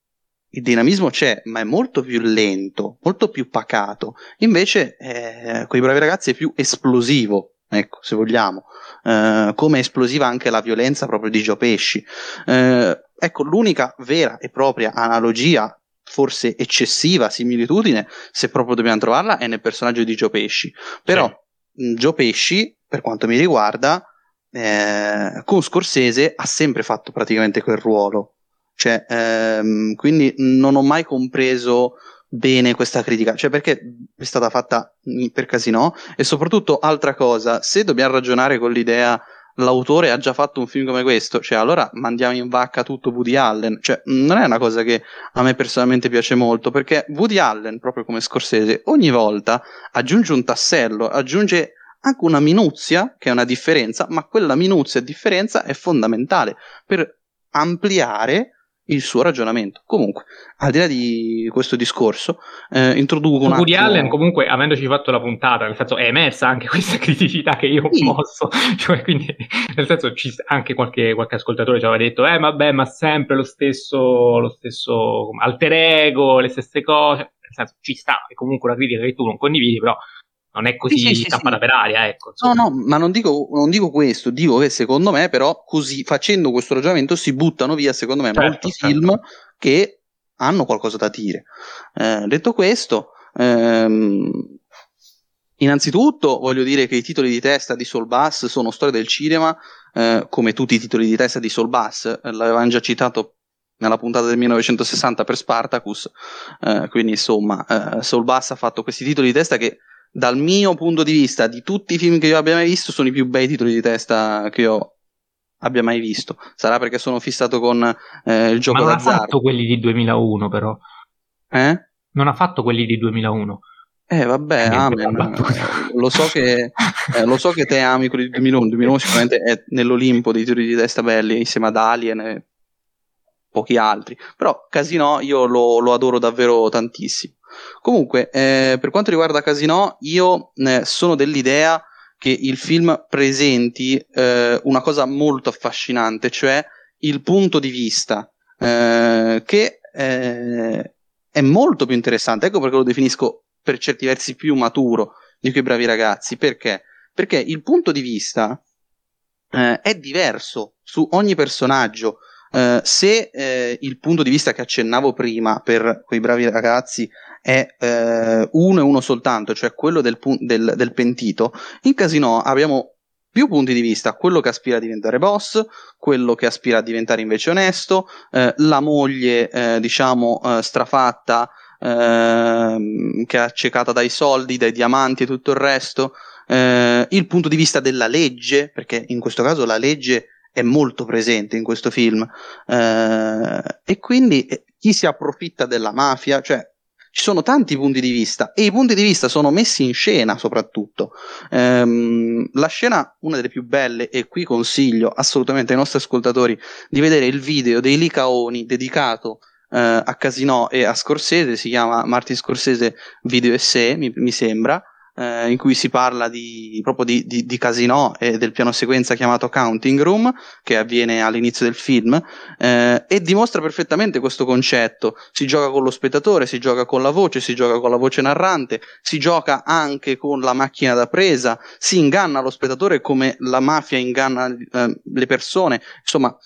il dinamismo c'è, ma è molto più lento, molto più pacato. Invece, eh, con i bravi ragazzi è più esplosivo, ecco, se vogliamo. Eh, come esplosiva anche la violenza proprio di Gio Pesci. Eh, ecco, l'unica vera e propria analogia forse eccessiva similitudine, se proprio dobbiamo trovarla, è nel personaggio di Gio Pesci. Però sì. Gio Pesci, per quanto mi riguarda, eh, con Scorsese ha sempre fatto praticamente quel ruolo. Cioè, ehm, quindi non ho mai compreso bene questa critica, cioè perché è stata fatta per casino? E soprattutto altra cosa, se dobbiamo ragionare con l'idea l'autore ha già fatto un film come questo, cioè allora mandiamo in vacca tutto Woody Allen, cioè non è una cosa che a me personalmente piace molto, perché Woody Allen, proprio come Scorsese, ogni volta aggiunge un tassello, aggiunge anche una minuzia, che è una differenza, ma quella minuzia e differenza è fondamentale per ampliare il suo ragionamento. Comunque, al di là di questo discorso, eh, introduco un Woody attimo... Allen, comunque, avendoci fatto la puntata, nel senso è emersa anche questa criticità che io ho sì. mosso, cioè, quindi, nel senso, ci, anche qualche, qualche, ascoltatore ci aveva detto, eh, vabbè, ma sempre lo stesso, lo stesso alter ego, le stesse cose, nel senso, ci sta, è comunque una critica che tu non condividi, però non è così sì, sì, tappata sì, per aria, ecco. Insomma. No, no, ma non dico, non dico, questo, dico che secondo me, però, così facendo questo ragionamento si buttano via, secondo me, certo, molti certo. film che hanno qualcosa da dire. Eh, detto questo, ehm, innanzitutto voglio dire che i titoli di testa di Soul Bass sono storia del cinema, eh, come tutti i titoli di testa di Soul Bass, eh, l'avevamo già citato nella puntata del 1960 per Spartacus, eh, quindi insomma, eh, Soul Bass ha fatto questi titoli di testa che dal mio punto di vista, di tutti i film che io abbia mai visto, sono i più bei titoli di testa che io abbia mai visto. Sarà perché sono fissato con eh, il gioco Ma non d'azzardo. ha fatto quelli di 2001, però. Eh? Non ha fatto quelli di 2001. Eh vabbè, amen. lo, so che, eh, lo so che te ami quelli di 2001, 2001 sicuramente è nell'Olimpo dei titoli di testa belli insieme ad Alien e pochi altri, però Casino io lo, lo adoro davvero tantissimo. Comunque, eh, per quanto riguarda Casino, io eh, sono dell'idea che il film presenti eh, una cosa molto affascinante, cioè il punto di vista, eh, che eh, è molto più interessante. Ecco perché lo definisco per certi versi più maturo di quei bravi ragazzi. Perché? Perché il punto di vista eh, è diverso su ogni personaggio. Uh, se eh, il punto di vista che accennavo prima per quei bravi ragazzi è eh, uno e uno soltanto, cioè quello del, del, del, pentito, in Casino abbiamo più punti di vista, quello che aspira a diventare boss, quello che aspira a diventare invece onesto, eh, la moglie, eh, diciamo, eh, strafatta, ehm, che è accecata dai soldi, dai diamanti e tutto il resto, eh, il punto di vista della legge, perché in questo caso la legge è molto presente in questo film, eh, e quindi eh, chi si approfitta della mafia, cioè ci sono tanti punti di vista e i punti di vista sono messi in scena soprattutto. Ehm, la scena, una delle più belle, e qui consiglio assolutamente ai nostri ascoltatori di vedere il video dei Licaoni dedicato eh, a Casino e a Scorsese, si chiama Martin Scorsese Video Essay, mi, mi sembra eh, in cui si parla di, proprio di, di, di, casino e del piano sequenza chiamato Counting Room, che avviene all'inizio del film, eh, e dimostra perfettamente questo concetto. Si gioca con lo spettatore, si gioca con la voce, si gioca con la voce narrante, si gioca anche con la macchina da presa, si inganna lo spettatore come la mafia inganna eh, le persone, insomma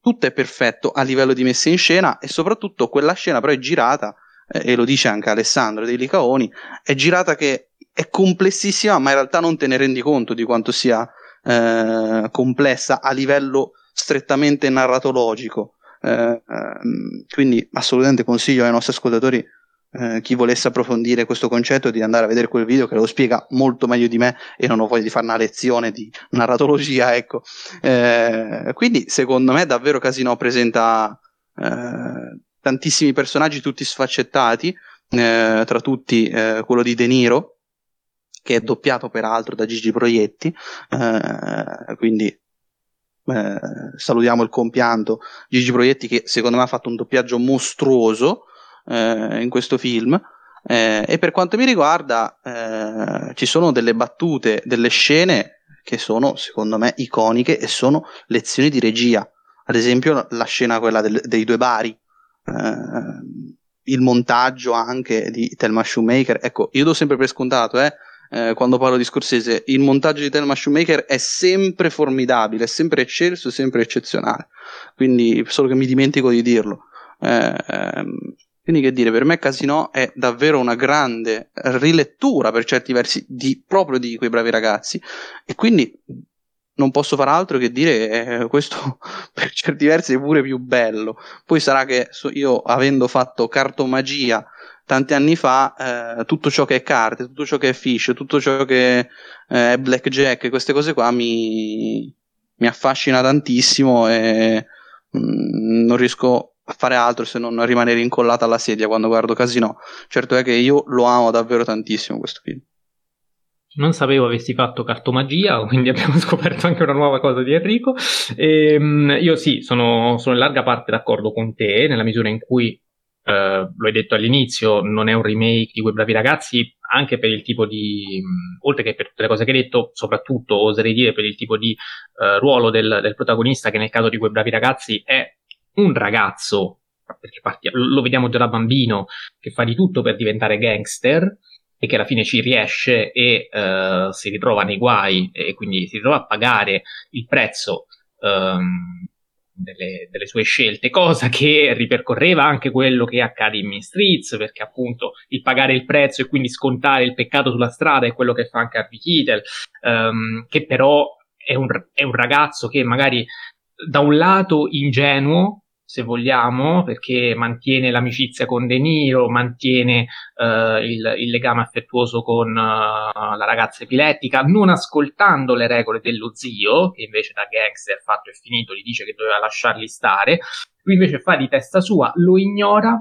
tutto è perfetto a livello di messa in scena e soprattutto quella scena però è girata eh, e lo dice anche Alessandro dei Licaoni, è girata che è complessissima, ma in realtà non te ne rendi conto di quanto sia eh, complessa a livello strettamente narratologico. Eh, ehm, quindi assolutamente consiglio ai nostri ascoltatori eh, chi volesse approfondire questo concetto di andare a vedere quel video che lo spiega molto meglio di me e non ho voglia di fare una lezione di narratologia ecco eh, quindi secondo me davvero Casino presenta eh, tantissimi personaggi tutti sfaccettati eh, tra tutti eh, quello di De Niro che è doppiato peraltro da Gigi Proietti, eh, quindi eh, salutiamo il compianto Gigi Proietti che secondo me ha fatto un doppiaggio mostruoso eh, in questo film. Eh, e per quanto mi riguarda, eh, ci sono delle battute, delle scene che sono secondo me iconiche e sono lezioni di regia. Ad esempio, la scena quella del, dei due bari, eh, il montaggio anche di Thelma Shoemaker. Ecco, io do sempre per scontato, eh, eh, quando parlo di Scorsese, il montaggio di Thelma Shoemaker è sempre formidabile, è sempre eccelso, è sempre eccezionale. Quindi, solo che mi dimentico di dirlo. Eh, ehm, quindi, che dire, per me Casino è davvero una grande rilettura per certi versi di, proprio di quei bravi ragazzi. E quindi non posso fare altro che dire eh, questo per certi versi è pure più bello. Poi sarà che io, avendo fatto cartomagia tanti anni fa eh, tutto ciò che è carte, tutto ciò che è fish, tutto ciò che eh, è blackjack, queste cose qua mi, mi affascina tantissimo e mh, mm, non riesco a fare altro se non rimanere incollata alla sedia quando guardo Casino. Certo è che io lo amo davvero tantissimo questo film. Non sapevo avessi fatto cartomagia, quindi abbiamo scoperto anche una nuova cosa di Enrico. E, ehm, io sì, sono, sono in larga parte d'accordo con te, nella misura in cui Uh, lo hai detto all'inizio, non è un remake di quei bravi ragazzi, anche per il tipo di, mh, oltre che per tutte le cose che hai detto, soprattutto oserei dire per il tipo di uh, ruolo del, del, protagonista, che nel caso di quei bravi ragazzi è un ragazzo, perché parti, lo vediamo già da bambino, che fa di tutto per diventare gangster e che alla fine ci riesce e uh, si ritrova nei guai e quindi si ritrova a pagare il prezzo. Um, delle, delle, sue scelte, cosa che ripercorreva anche quello che accade in Mean Streets, perché appunto il pagare il prezzo e quindi scontare il peccato sulla strada è quello che fa anche Harvey Keitel, um, che però è un, è un ragazzo che magari da un lato ingenuo, se vogliamo, perché mantiene l'amicizia con De Niro, mantiene uh, il, il, legame affettuoso con uh, la ragazza epilettica, non ascoltando le regole dello zio, che invece da gangster fatto e finito gli dice che doveva lasciarli stare, lui invece fa di testa sua, lo ignora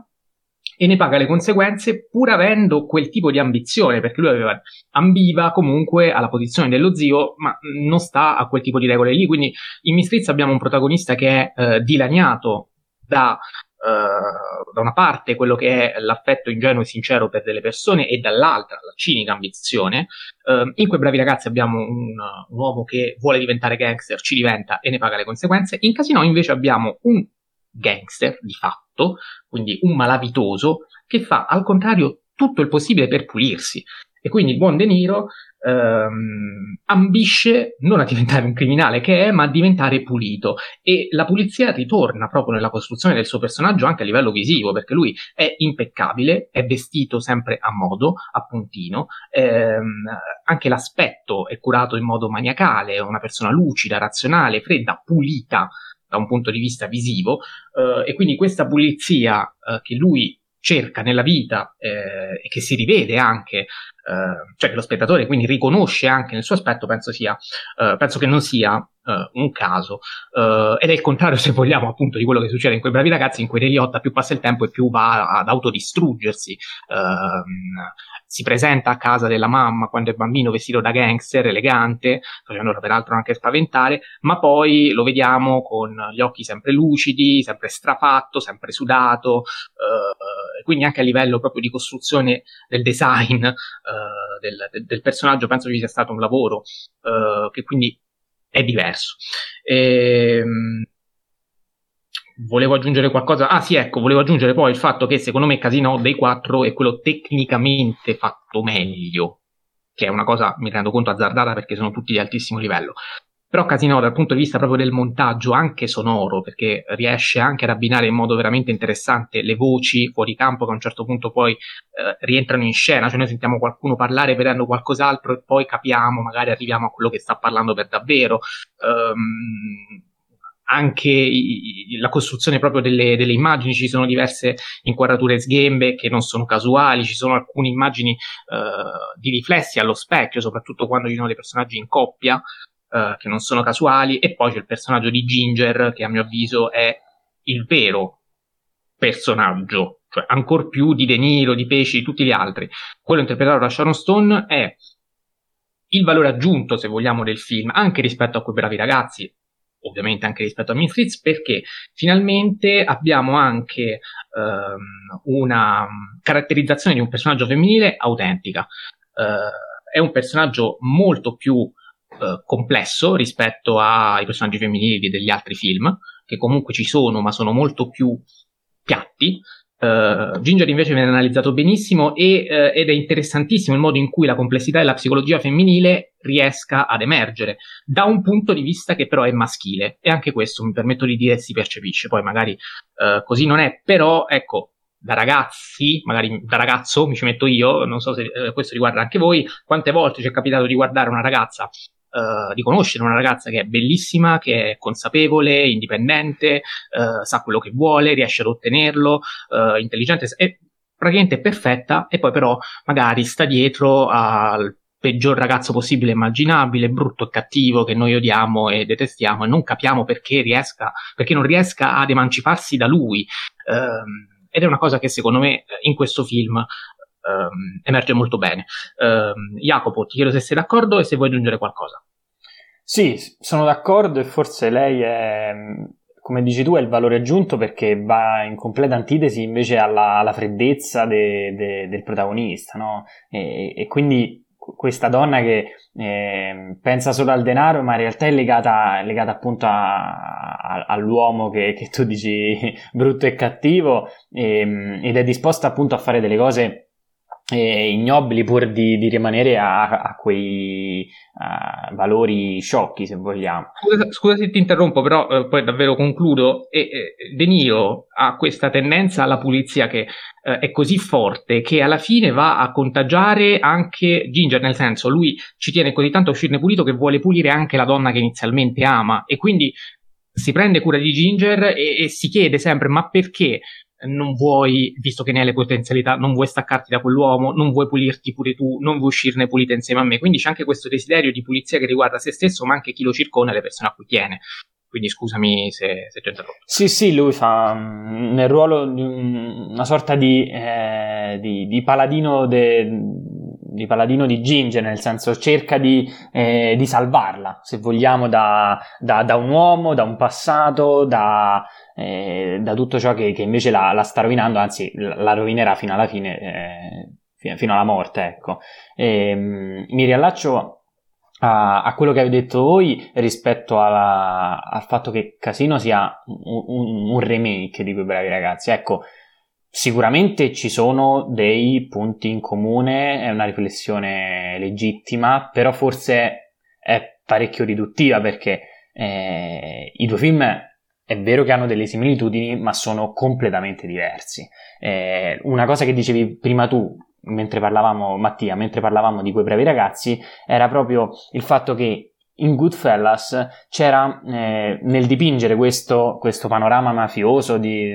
e ne paga le conseguenze pur avendo quel tipo di ambizione, perché lui aveva, ambiva comunque alla posizione dello zio, ma non sta a quel tipo di regole lì. Quindi in Mistrizia abbiamo un protagonista che è eh, dilaniato da Uh, da una parte quello che è l'affetto ingenuo e sincero per delle persone e dall'altra la cinica ambizione. Uh, in quei bravi ragazzi abbiamo un, un, uomo che vuole diventare gangster, ci diventa e ne paga le conseguenze. In Casino invece abbiamo un gangster di fatto, quindi un malavitoso, che fa al contrario tutto il possibile per pulirsi. E quindi il buon De Niro ehm, ambisce non a diventare un criminale che è, ma a diventare pulito. E la pulizia ritorna proprio nella costruzione del suo personaggio anche a livello visivo, perché lui è impeccabile, è vestito sempre a modo, a puntino, ehm, anche l'aspetto è curato in modo maniacale, è una persona lucida, razionale, fredda, pulita da un punto di vista visivo, eh, e quindi questa pulizia eh, che lui cerca nella vita eh, e che si rivede anche, cioè che lo spettatore quindi riconosce anche nel suo aspetto, penso, sia, eh, penso che non sia eh, un caso. Eh, ed è il contrario, se vogliamo, appunto, di quello che succede in quei bravi ragazzi, in cui Reliotta più passa il tempo e più va ad autodistruggersi. Ehm, si presenta a casa della mamma quando è bambino vestito da gangster, elegante, facendolo peraltro anche spaventare, ma poi lo vediamo con gli occhi sempre lucidi, sempre strafatto, sempre sudato, eh, quindi anche a livello proprio di costruzione del design eh, del, del, personaggio penso ci sia stato un lavoro eh, che quindi è diverso. E, ehm, volevo aggiungere qualcosa. Ah, sì, ecco, volevo aggiungere poi il fatto che secondo me Casino dei 4 è quello tecnicamente fatto meglio, che è una cosa, mi rendo conto, azzardata perché sono tutti di altissimo livello. Però Casino dal punto di vista proprio del montaggio, anche sonoro, perché riesce anche ad abbinare in modo veramente interessante le voci fuori campo che a un certo punto poi eh, rientrano in scena, cioè noi sentiamo qualcuno parlare vedendo qualcos'altro e poi capiamo, magari arriviamo a quello che sta parlando per davvero. Um, anche i, la costruzione proprio delle, delle, immagini, ci sono diverse inquadrature sghembe che non sono casuali, ci sono alcune immagini uh, di riflessi allo specchio, soprattutto quando ci sono dei personaggi in coppia, uh, che non sono casuali, e poi c'è il personaggio di Ginger, che a mio avviso è il vero personaggio, cioè ancora più di De Niro, di Pesci, di tutti gli altri. Quello interpretato da Sharon Stone è il valore aggiunto, se vogliamo, del film, anche rispetto a quei bravi ragazzi, ovviamente anche rispetto a Misfits, perché finalmente abbiamo anche ehm, una caratterizzazione di un personaggio femminile autentica. Eh, è un personaggio molto più eh, complesso rispetto ai personaggi femminili degli altri film, che comunque ci sono, ma sono molto più piatti. Uh, Ginger invece viene analizzato benissimo e, uh, ed è interessantissimo il modo in cui la complessità della psicologia femminile riesca ad emergere da un punto di vista che però è maschile e anche questo mi permetto di dire si percepisce, poi magari uh, così non è, però ecco da ragazzi, magari da ragazzo mi ci metto io, non so se questo riguarda anche voi, quante volte ci è capitato di guardare una ragazza Uh, di conoscere una ragazza che è bellissima, che è consapevole, indipendente, uh, sa quello che vuole, riesce ad ottenerlo, uh, intelligente, è praticamente perfetta e poi però magari sta dietro al peggior ragazzo possibile immaginabile, brutto e cattivo che noi odiamo e detestiamo e non capiamo perché riesca, perché non riesca ad emanciparsi da lui. Um, ed è una cosa che secondo me in questo film um, emerge molto bene. Um, Jacopo, ti chiedo se sei d'accordo e se vuoi aggiungere qualcosa. Sì, sono d'accordo e forse lei è, come dici tu, è il valore aggiunto perché va in completa antitesi invece alla, alla freddezza de, de, del protagonista, no? E, e, quindi questa donna che eh, pensa solo al denaro, ma in realtà è legata, legata appunto a, a, all'uomo che, che, tu dici brutto e cattivo e, ehm, ed è disposta appunto a fare delle cose eh, ignobili pur di, di rimanere a, a quei uh, valori sciocchi, se vogliamo. Scusa, scusa, se ti interrompo, però eh, poi davvero concludo. E, eh, De Niro ha questa tendenza alla pulizia che eh, è così forte che alla fine va a contagiare anche Ginger, nel senso lui ci tiene così tanto a uscirne pulito che vuole pulire anche la donna che inizialmente ama e quindi si prende cura di Ginger e, e si chiede sempre ma perché non vuoi, visto che ne hai le potenzialità, non vuoi staccarti da quell'uomo, non vuoi pulirti pure tu, non vuoi uscirne pulita insieme a me. Quindi c'è anche questo desiderio di pulizia che riguarda se stesso, ma anche chi lo circonda e le persone a cui tiene. quindi scusami se, se ti ho interrotto. Sì, sì, lui fa mm, nel ruolo di una sorta di, eh, di, di paladino de, di paladino di Ginger, nel senso cerca di, eh, di salvarla, se vogliamo, da, da, da, un uomo, da un passato, da, eh, da tutto ciò che, che invece la, la, sta rovinando, anzi la rovinerà fino alla fine, eh, fino alla morte, ecco. E, ehm, mi riallaccio a, a, quello che avete detto voi rispetto alla, al fatto che Casino sia un, un, un, remake di quei bravi ragazzi. Ecco, sicuramente ci sono dei punti in comune, è una riflessione legittima, però forse è parecchio riduttiva perché eh, i due film è vero che hanno delle similitudini, ma sono completamente diversi. Eh, una cosa che dicevi prima tu, mentre parlavamo, Mattia, mentre parlavamo di quei bravi ragazzi, era proprio il fatto che in Goodfellas c'era eh, nel dipingere questo, questo panorama mafioso di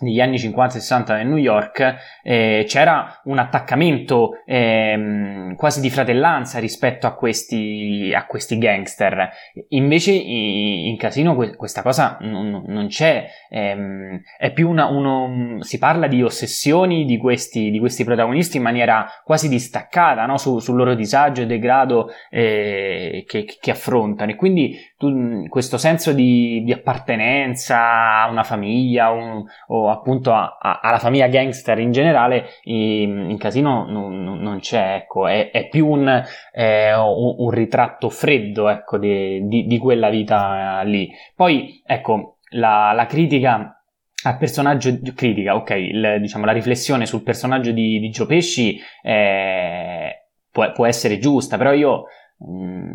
negli anni 50-60 nel New York eh, c'era un attaccamento eh, quasi di fratellanza rispetto a questi, a questi gangster. Invece in Casino questa cosa non, non c'è, ehm, è più una, uno, si parla di ossessioni di questi, di questi protagonisti in maniera quasi distaccata no? Su, sul loro disagio e degrado eh, che, che, affrontano. E quindi tu, questo senso di, di, appartenenza a una famiglia un, o appunto a, a, alla famiglia gangster in generale in, in Casino non, non, c'è, ecco, è, è più un, eh, un, un, ritratto freddo ecco, di, di, di, quella vita lì. Poi ecco, la, la critica al personaggio critica, ok, il, diciamo la riflessione sul personaggio di, di Gio Pesci eh, può, può, essere giusta, però io, mh, mm,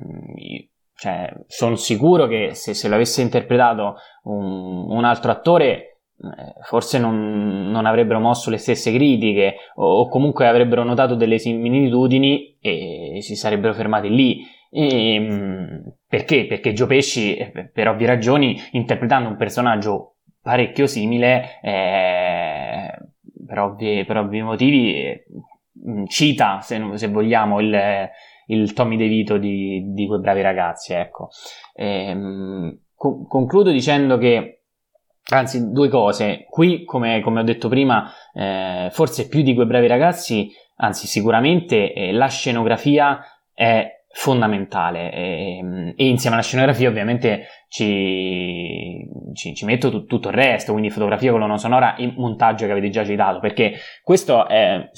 cioè, sono sicuro che se, se l'avesse interpretato un, un altro attore eh, forse non, non, avrebbero mosso le stesse critiche o, o, comunque avrebbero notato delle similitudini e si sarebbero fermati lì. E, mm, perché? Perché Gio Pesci, eh, per ovvie ragioni, interpretando un personaggio parecchio simile, eh, per, ovvi, per, ovvi, motivi, eh, cita, se, se vogliamo, il, il, Tommy DeVito di, di quei bravi ragazzi. Ecco. E, co- concludo dicendo che Anzi, due cose. Qui, come, come ho detto prima, eh, forse più di quei bravi ragazzi, anzi sicuramente eh, la scenografia è fondamentale e, ehm, e, insieme alla scenografia ovviamente ci, ci, ci metto t- tutto il resto, quindi fotografia, colonna sonora e montaggio che avete già citato, perché questo è,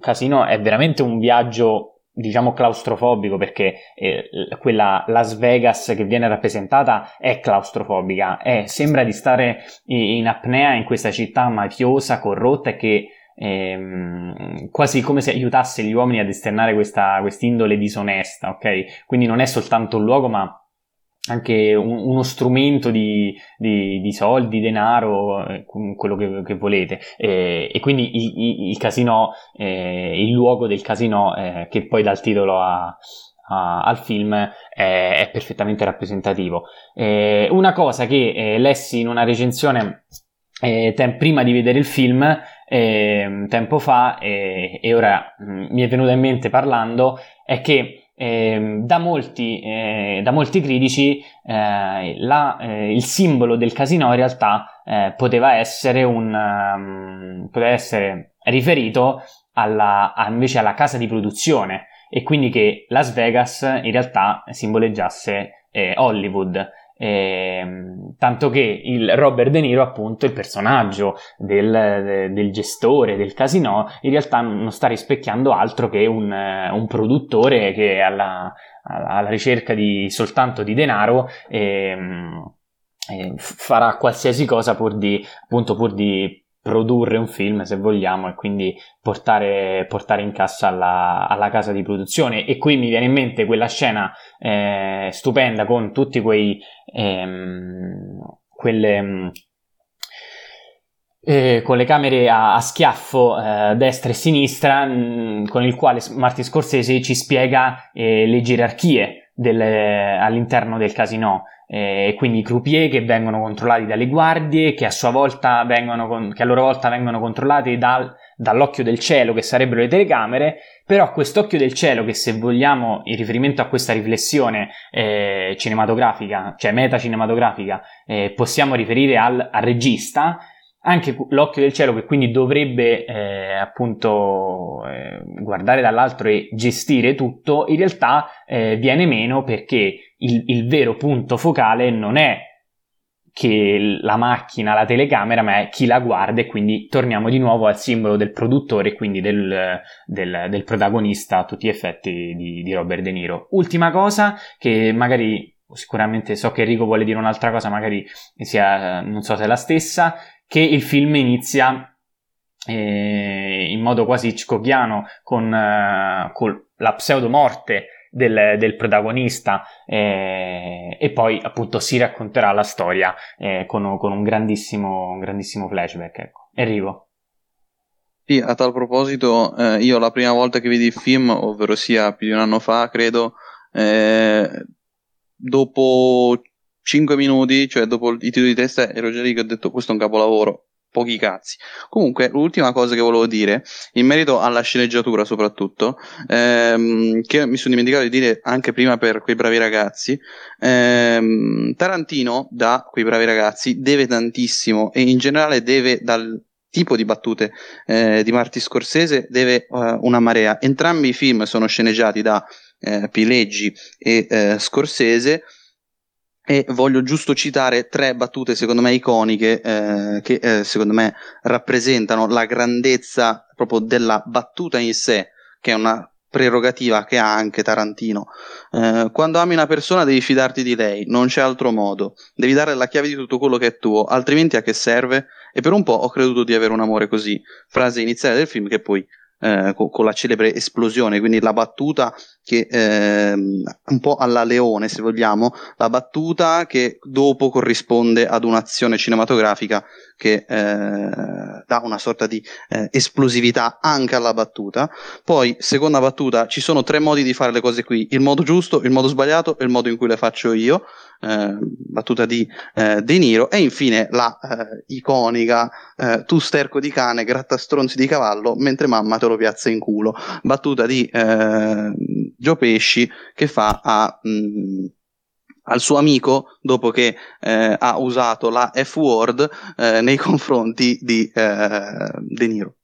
Casino è veramente un viaggio diciamo claustrofobico perché eh, quella Las Vegas che viene rappresentata è claustrofobica, è, sembra di stare in apnea in questa città mafiosa, corrotta e che ehm, quasi come se aiutasse gli uomini ad esternare questa indole disonesta, ok? Quindi non è soltanto un luogo ma anche un, uno strumento di, di, di, soldi, denaro, eh, quello che, che volete. E, e, quindi il, il casino, eh, il luogo del casino, eh, che poi dà il titolo a, a, al film, è, è perfettamente rappresentativo. Eh, una cosa che eh, lessi in una recensione eh, tem- prima di vedere il film, tempo fa, e ora mh, mm, mi è venuta in mente parlando, è che eh, da, molti, eh, da, molti, critici eh, la, eh, il simbolo del casino in realtà eh, poteva essere, un, um, poteva essere riferito alla, invece alla casa di produzione e quindi che Las Vegas in realtà simboleggiasse eh, Hollywood. Eh, tanto che il Robert De Niro, appunto, il personaggio del, del, gestore del casino, in realtà non sta rispecchiando altro che un, un produttore che alla, alla, ricerca di, soltanto di denaro e, e farà qualsiasi cosa pur di, appunto, pur di produrre un film se vogliamo e quindi portare, portare in cassa alla, alla, casa di produzione. E qui mi viene in mente quella scena eh, stupenda con tutti quei ehm, quelle eh, con le camere a, a schiaffo eh, destra e sinistra mh, mm, con il quale Martin Scorsese ci spiega eh, le gerarchie del, all'interno del casino eh, quindi i croupier che vengono controllati dalle guardie, che a volta vengono, che a loro volta vengono controllati dal, dall'occhio del cielo che sarebbero le telecamere, però quest'occhio del cielo che se vogliamo in riferimento a questa riflessione eh, cinematografica, cioè metacinematografica, eh, possiamo riferire al, al regista, anche l'occhio del cielo che quindi dovrebbe eh, appunto eh, guardare dall'altro e gestire tutto, in realtà eh, viene meno perché il, il, vero punto focale non è che la macchina, la telecamera, ma è chi la guarda e quindi torniamo di nuovo al simbolo del produttore e quindi del, del, del, protagonista a tutti gli effetti di, di Robert De Niro. Ultima cosa che magari sicuramente so che Enrico vuole dire un'altra cosa, magari sia, non so se è la stessa, che il film inizia eh, in modo quasi hitchcockiano con, eh, con la pseudomorte del, del protagonista eh, e poi appunto si racconterà la storia eh, con, con, un grandissimo, un grandissimo flashback. Ecco. Enrico. Sì, a tal proposito, eh, io la prima volta che vidi il film, ovvero sia più di un anno fa, credo, eh, dopo 5 minuti, cioè dopo i titoli di testa, ero già lì che ho detto questo è un capolavoro pochi cazzi. Comunque, l'ultima cosa che volevo dire, in merito alla sceneggiatura soprattutto, ehm, che mi sono dimenticato di dire anche prima per quei bravi ragazzi, ehm, Tarantino da quei bravi ragazzi deve tantissimo e in generale deve dal tipo di battute eh, di Marti Scorsese deve uh, una marea. Entrambi i film sono sceneggiati da eh, Pileggi e eh, Scorsese e voglio giusto citare tre battute secondo me iconiche eh, che eh, secondo me rappresentano la grandezza proprio della battuta in sé, che è una prerogativa che ha anche Tarantino. Eh, quando ami una persona devi fidarti di lei, non c'è altro modo. Devi dare la chiave di tutto quello che è tuo, altrimenti a che serve? E per un po' ho creduto di avere un amore così. Frase iniziale del film che poi eh, con, con, la celebre esplosione, quindi la battuta che eh, un po' alla leone, se vogliamo, la battuta che dopo corrisponde ad un'azione cinematografica che eh, dà una sorta di eh, esplosività anche alla battuta. Poi, seconda battuta, ci sono tre modi di fare le cose qui: il modo giusto, il modo sbagliato e il modo in cui le faccio io. Eh, battuta di eh, De Niro e infine la eh, iconica eh, tu sterco di cane gratta stronzi di cavallo mentre mamma te lo piazza in culo battuta di eh, Gio Pesci che fa a mh, mm, al suo amico dopo che ha usato la F-word nei confronti di De Niro.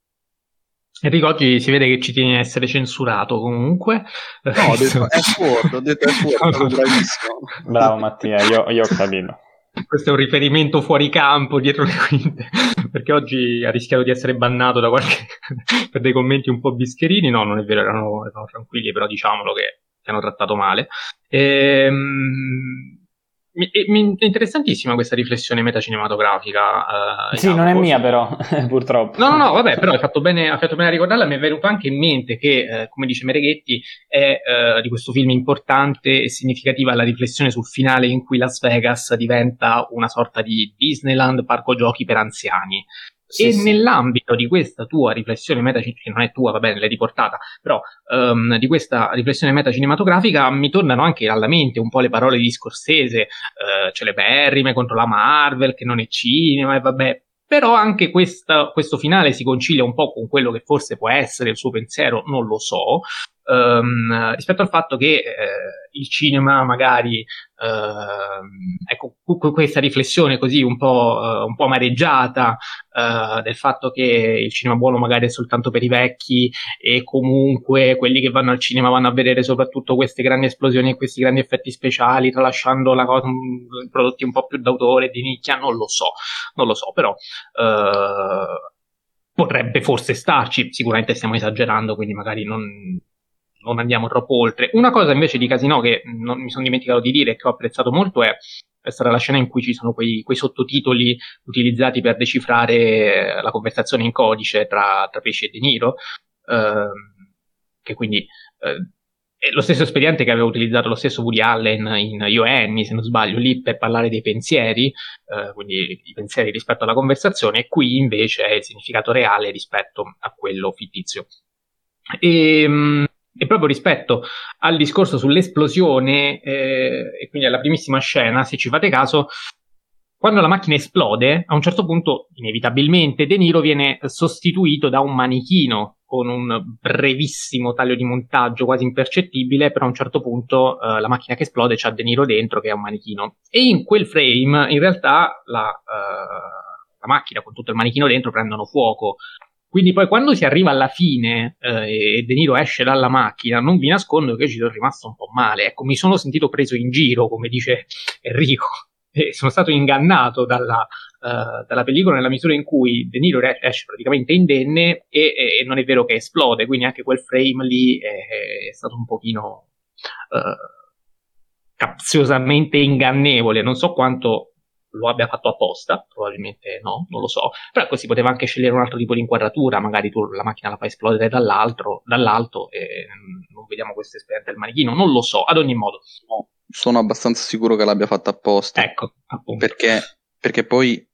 Enrico oggi si vede che ci tiene a essere censurato comunque. No, ho detto F-word, ho detto F-word, sono bravissimo. Bravo Mattia, io, io ho capito. Questo è un riferimento fuori campo, dietro le quinte, perché oggi ha rischiato di essere bannato da qualche... per dei commenti un po' bischerini. No, non è vero, erano, erano tranquilli, però diciamolo che ti hanno trattato male. Ehm, interessantissima questa riflessione metacinematografica. Uh, sì, non è mia però, purtroppo. No, no, no, vabbè, però hai fatto bene, hai fatto bene a ricordarla. Mi è venuto anche in mente che, eh, come dice Mereghetti, è eh, di questo film importante e significativa la riflessione sul finale in cui Las Vegas diventa una sorta di Disneyland, parco giochi per anziani. Sì, e sì. nell'ambito di questa tua riflessione meta, che non è tua, va bene, l'hai riportata, però um, di questa riflessione metacinematografica mi tornano anche alla mente un po' le parole di Scorsese, uh, celeberrime contro la Marvel, che non è cinema, e vabbè, però anche questa, questo finale si concilia un po' con quello che forse può essere il suo pensiero, non lo so, um, rispetto al fatto che eh, il cinema magari, uh, ecco, questa riflessione così un po', uh, un po amareggiata uh, del fatto che il cinema buono magari è soltanto per i vecchi e comunque quelli che vanno al cinema vanno a vedere soprattutto queste grandi esplosioni e questi grandi effetti speciali, tralasciando la cosa, prodotti un po' più d'autore, di nicchia, non lo so, non lo so, però potrebbe forse starci, sicuramente stiamo esagerando, quindi magari non, non andiamo troppo oltre. Una cosa invece di Casino che non mi sono dimenticato di dire e che ho apprezzato molto è, è stata la scena in cui ci sono quei, quei sottotitoli utilizzati per decifrare la conversazione in codice tra, tra Pesce e De Niro, ehm, che quindi eh, è lo stesso espediente che aveva utilizzato lo stesso Woody Allen in Io Annie, se non sbaglio, lì per parlare dei pensieri, eh, quindi i pensieri rispetto alla conversazione, e qui invece è il significato reale rispetto a quello fittizio. E, ehm, e proprio rispetto al discorso sull'esplosione eh, e quindi alla primissima scena, se ci fate caso, quando la macchina esplode, a un certo punto, inevitabilmente, De Niro viene sostituito da un manichino con un brevissimo taglio di montaggio quasi impercettibile, però a un certo punto uh, la macchina che esplode c'ha De Niro dentro che è un manichino. E in quel frame, in realtà, la, uh, la macchina con tutto il manichino dentro prendono fuoco. Quindi poi quando si arriva alla fine eh, e De Niro esce dalla macchina, non vi nascondo che ci sono rimasto un po' male. Ecco, mi sono sentito preso in giro, come dice Enrico e sono stato ingannato dalla, uh, dalla, pellicola nella misura in cui De Niro esce praticamente indenne e, e, non è vero che esplode, quindi anche quel frame lì è, è stato un pochino uh, capziosamente ingannevole, non so quanto lo abbia fatto apposta, probabilmente no, non lo so, però così poteva anche scegliere un altro tipo di inquadratura, magari tu la macchina la fai esplodere dall'alto e non vediamo questa esperienza del manichino, non lo so, ad ogni modo. No sono abbastanza sicuro che l'abbia fatta apposta. Ecco, appunto. Perché, perché poi,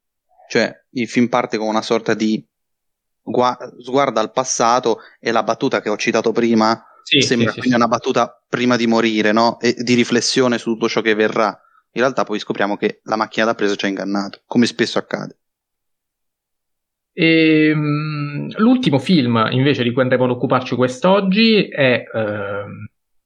cioè, il film parte con una sorta di gua- sguardo al passato e la battuta che ho citato prima sì, sembra sì, sì, una battuta prima di morire, no? E di riflessione su tutto ciò che verrà. In realtà poi scopriamo che la macchina da presa ci ha ingannato, come spesso accade. E, um, l'ultimo film invece di cui andremo ad occuparci quest'oggi è uh,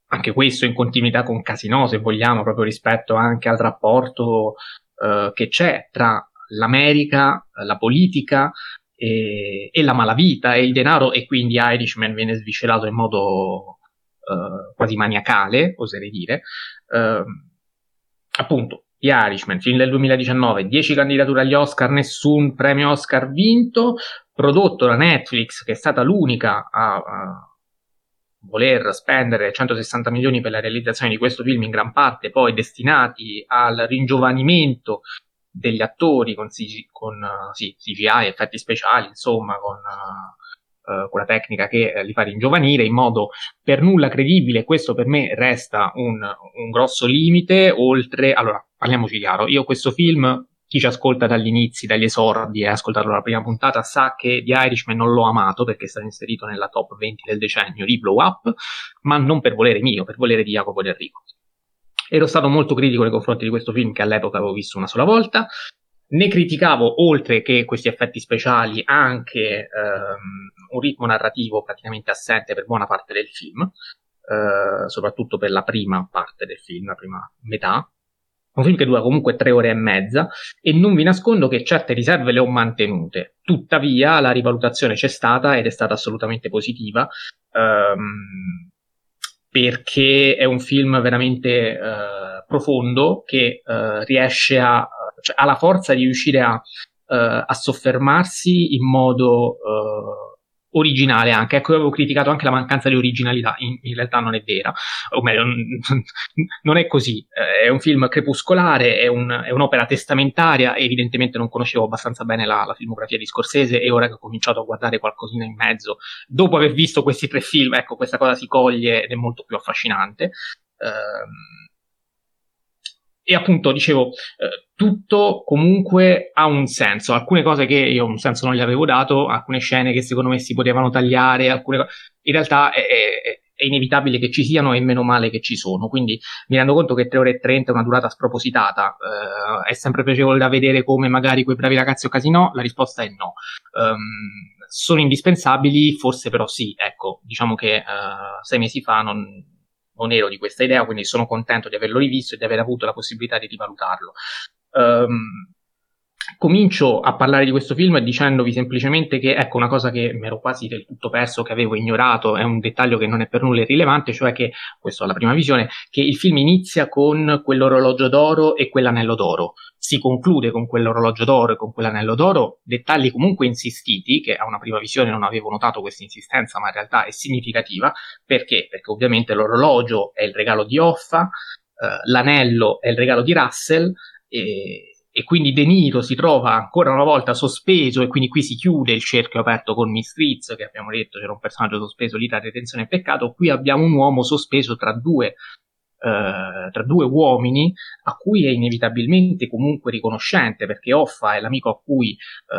anche questo in continuità con Casino, se vogliamo, proprio rispetto anche al rapporto eh, che c'è tra l'America, la politica e, e, la malavita e il denaro, e quindi Irishman viene sviscerato in modo eh, quasi maniacale, oserei dire. Eh, appunto, The Irishman, film del 2019, 10 candidature agli Oscar, nessun premio Oscar vinto, prodotto da Netflix, che è stata l'unica a, a voler spendere 160 milioni per la realizzazione di questo film, in gran parte poi destinati al ringiovanimento degli attori con, CG, con uh, sì, CGI, effetti speciali, insomma, con uh, uh, quella tecnica che li fa ringiovanire in modo per nulla credibile. Questo per me resta un, un grosso limite. Oltre, allora, parliamoci chiaro, io questo film chi ci ascolta dagli inizi, dagli esordi e ha ascoltato la prima puntata sa che The Irishman non l'ho amato perché è stato inserito nella top 20 del decennio di Blow Up, ma non per volere mio, per volere di Jacopo Del Rico. Ero stato molto critico nei confronti di questo film che all'epoca avevo visto una sola volta. Ne criticavo, oltre che questi effetti speciali, anche ehm, un ritmo narrativo praticamente assente per buona parte del film, eh, soprattutto per la prima parte del film, la prima metà, un film che dura comunque tre ore e mezza e non vi nascondo che certe riserve le ho mantenute. Tuttavia la rivalutazione c'è stata ed è stata assolutamente positiva ehm, perché è un film veramente eh, profondo che eh, riesce a, cioè, ha la forza di riuscire a, eh, a soffermarsi in modo originale anche. Ecco, io avevo criticato anche la mancanza di originalità, in, in realtà non è vera, o meglio, non è così. Eh, è un film crepuscolare, è, un, è, un'opera testamentaria, evidentemente non conoscevo abbastanza bene la, la, filmografia di Scorsese e ora che ho cominciato a guardare qualcosina in mezzo, dopo aver visto questi tre film, ecco, questa cosa si coglie ed è molto più affascinante. Um, e appunto dicevo, eh, tutto comunque ha un senso. Alcune cose che io un senso non gli avevo dato, alcune scene che secondo me si potevano tagliare, alcune co- in realtà è, è, è, inevitabile che ci siano e meno male che ci sono. Quindi mi rendo conto che 3 ore e 30 è una durata spropositata. Eh, è sempre piacevole da vedere come magari quei bravi ragazzi o casino? La risposta è no. Um, sono indispensabili? Forse però sì. Ecco, diciamo che uh, sei mesi fa non non ero di questa idea, quindi sono contento di averlo rivisto e di aver avuto la possibilità di rivalutarlo. Um, comincio a parlare di questo film dicendovi semplicemente che, ecco, una cosa che mi ero quasi del tutto perso, che avevo ignorato, è un dettaglio che non è per nulla irrilevante, cioè che, questo alla prima visione, che il film inizia con quell'orologio d'oro e quell'anello d'oro. Si conclude con quell'orologio d'oro e con quell'anello d'oro, dettagli comunque insistiti, che a una prima visione non avevo notato questa insistenza, ma in realtà è significativa, perché? Perché ovviamente l'orologio è il regalo di Hoffa, eh, l'anello è il regalo di Russell, e e quindi De Niro si trova ancora una volta sospeso e quindi qui si chiude il cerchio aperto con Miss Fritz che abbiamo detto c'era un personaggio sospeso lì tra detenzione e peccato. Qui abbiamo un uomo sospeso tra due, eh, tra due uomini a cui è inevitabilmente comunque riconoscente perché Hoffa è l'amico a cui eh,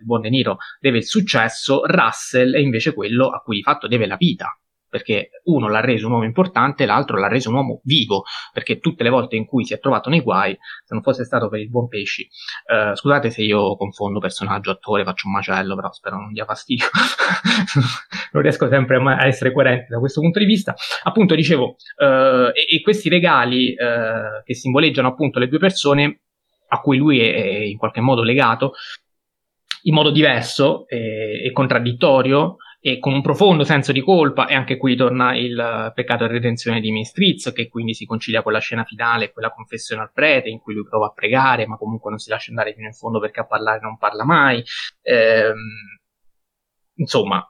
il buon De Niro deve il successo Russell è invece quello a cui di fatto deve la vita perché uno l'ha reso un uomo importante, l'altro l'ha reso un uomo vivo, perché tutte le volte in cui si è trovato nei guai, se non fosse stato per il buon pesci, eh, scusate se io confondo personaggio, attore, faccio un macello, però spero non dia fastidio, non riesco sempre a essere coerente da questo punto di vista. Appunto, dicevo, eh, e, e, questi regali eh, che simboleggiano appunto le due persone a cui lui è, è in qualche modo legato, in modo diverso e, e contraddittorio, e con un profondo senso di colpa, e anche qui torna il peccato e redenzione di Mistrizio, che quindi si concilia con la scena finale, quella confessione al prete, in cui lui prova a pregare, ma comunque non si lascia andare fino in fondo perché a parlare non parla mai. Ehm, insomma,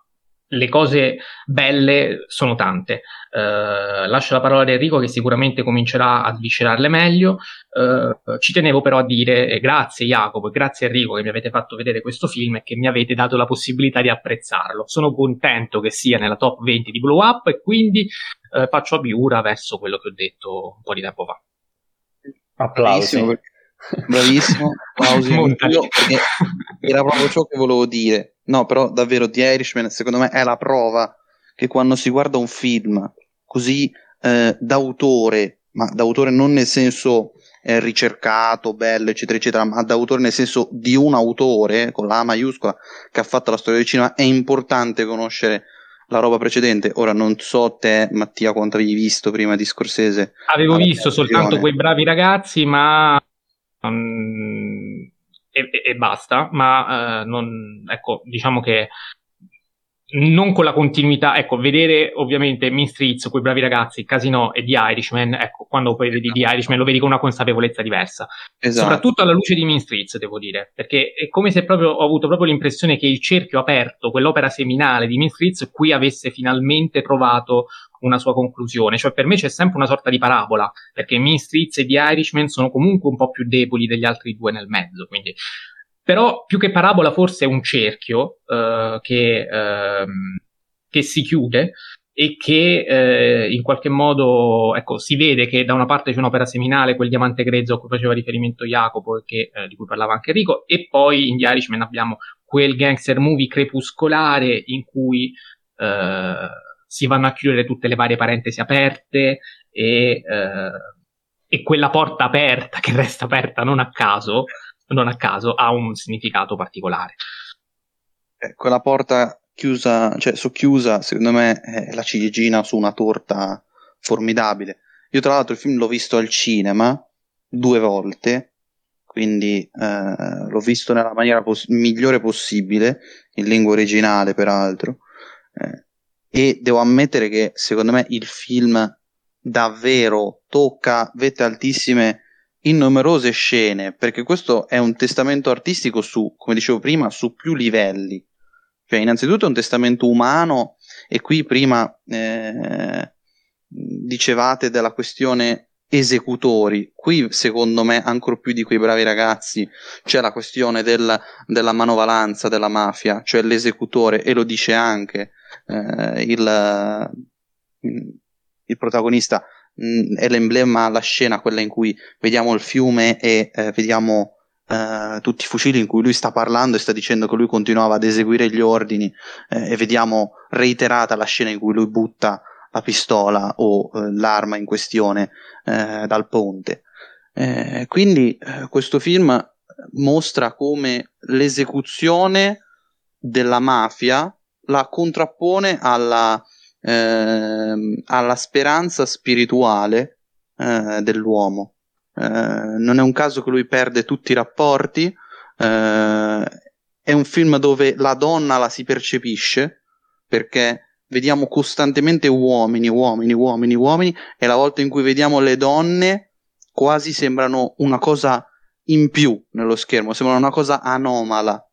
le cose belle sono tante. Uh, lascio la parola ad Enrico che sicuramente comincerà a sviscerarle meglio. Uh, ci tenevo però a dire eh, grazie Jacopo e grazie Enrico che mi avete fatto vedere questo film e che mi avete dato la possibilità di apprezzarlo. Sono contento che sia nella top 20 di Blow Up e quindi uh, faccio abiura verso quello che ho detto un po' di tempo fa. Applausi. Bravissimo, applausi. era proprio ciò che volevo dire. No, però davvero The Irishman secondo me è la prova che quando si guarda un film così eh, d'autore, ma d'autore non nel senso eh, ricercato, bello, eccetera, eccetera, ma d'autore nel senso di un autore con la A maiuscola che ha fatto la storia del cinema, è importante conoscere la roba precedente. Ora non so te, Mattia, quanto avevi visto prima di Scorsese. Avevo visto soltanto quei bravi ragazzi, ma um, e, e, basta, ma uh, non, ecco, diciamo che non con la continuità, ecco, vedere ovviamente Mean Streets, quei bravi ragazzi, Casino e The Irishman, ecco, quando poi vedi The Irishman lo vedi con una consapevolezza diversa. Esatto. Soprattutto alla luce di Mean Streets, devo dire, perché è come se proprio ho avuto proprio l'impressione che il cerchio aperto, quell'opera seminale di Mean Streets, qui avesse finalmente trovato una sua conclusione. Cioè, per me c'è sempre una sorta di parabola, perché Mean Streets e The Irishman sono comunque un po' più deboli degli altri due nel mezzo, quindi però più che parabola forse è un cerchio uh, che, uh, che, si chiude e che uh, in qualche modo ecco, si vede che da una parte c'è un'opera seminale, quel diamante grezzo a cui faceva riferimento Jacopo, che, eh, di cui parlava anche Enrico, e poi in The Irishman abbiamo quel gangster movie crepuscolare in cui si vanno a chiudere tutte le varie parentesi aperte e, e quella porta aperta che resta aperta non a caso non a caso ha un significato particolare. Eh, quella porta chiusa, cioè socchiusa, secondo me è la ciliegina su una torta formidabile. Io tra l'altro il film l'ho visto al cinema due volte, quindi eh, l'ho visto nella maniera pos- migliore possibile, in lingua originale peraltro, eh, e devo ammettere che secondo me il film davvero tocca vette altissime in numerose scene, perché questo è un testamento artistico su, come dicevo prima, su più livelli. Cioè, innanzitutto è un testamento umano, e qui prima eh, dicevate della questione esecutori. Qui, secondo me, ancora più di quei bravi ragazzi, c'è la questione del, della manovalanza della mafia, cioè l'esecutore, e lo dice anche eh, il, il protagonista mh, mm, è l'emblema, la scena, quella in cui vediamo il fiume e eh, vediamo eh, tutti i fucili in cui lui sta parlando e sta dicendo che lui continuava ad eseguire gli ordini eh, e vediamo reiterata la scena in cui lui butta la pistola o eh, l'arma in questione eh, dal ponte. Eh, quindi questo film mostra come l'esecuzione della mafia la contrappone alla, eh, alla speranza spirituale eh, dell'uomo. Eh, non è un caso che lui perde tutti i rapporti, eh, è un film dove la donna la si percepisce perché vediamo costantemente uomini, uomini, uomini, uomini e la volta in cui vediamo le donne quasi sembrano una cosa in più nello schermo, sembrano una cosa anomala.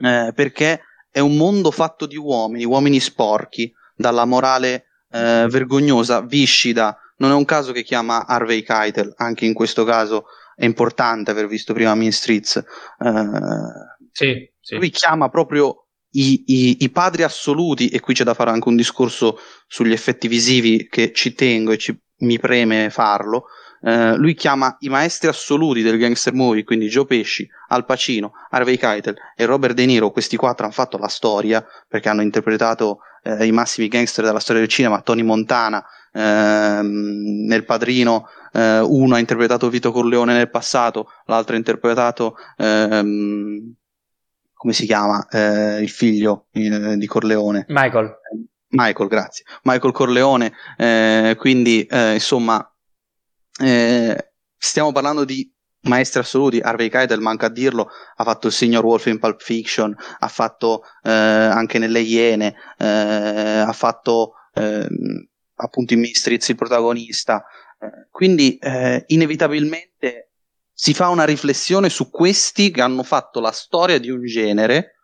Eh, perché è un mondo fatto di uomini, uomini sporchi, dalla morale eh, vergognosa, viscida. Non è un caso che chiama Harvey Keitel, anche in questo caso è importante aver visto prima Mean Streets. Eh, sì, sì. Lui chiama proprio i, i, i, padri assoluti, e qui c'è da fare anche un discorso sugli effetti visivi che ci tengo e ci, mi preme farlo. Eh, lui chiama i maestri assoluti del gangster movie, quindi Joe Pesci, Al Pacino, Harvey Keitel e Robert De Niro. Questi quattro hanno fatto la storia perché hanno interpretato eh, i massimi gangster della storia del cinema, Tony Montana, ehm, nel Padrino eh, uno ha interpretato Vito Corleone nel passato, l'altro ha interpretato ehm, come si chiama eh, il figlio eh, di Corleone? Michael. Michael, grazie. Michael Corleone, eh, quindi eh, insomma eh, stiamo parlando di maestri assoluti. Harvey Keitel, manca a dirlo, ha fatto il signor Wolf in Pulp Fiction, ha fatto eh, anche nelle Iene, eh, ha fatto ehm, appunto in Mistrizzi il protagonista. Eh, quindi eh, inevitabilmente si fa una riflessione su questi che hanno fatto la storia di un genere.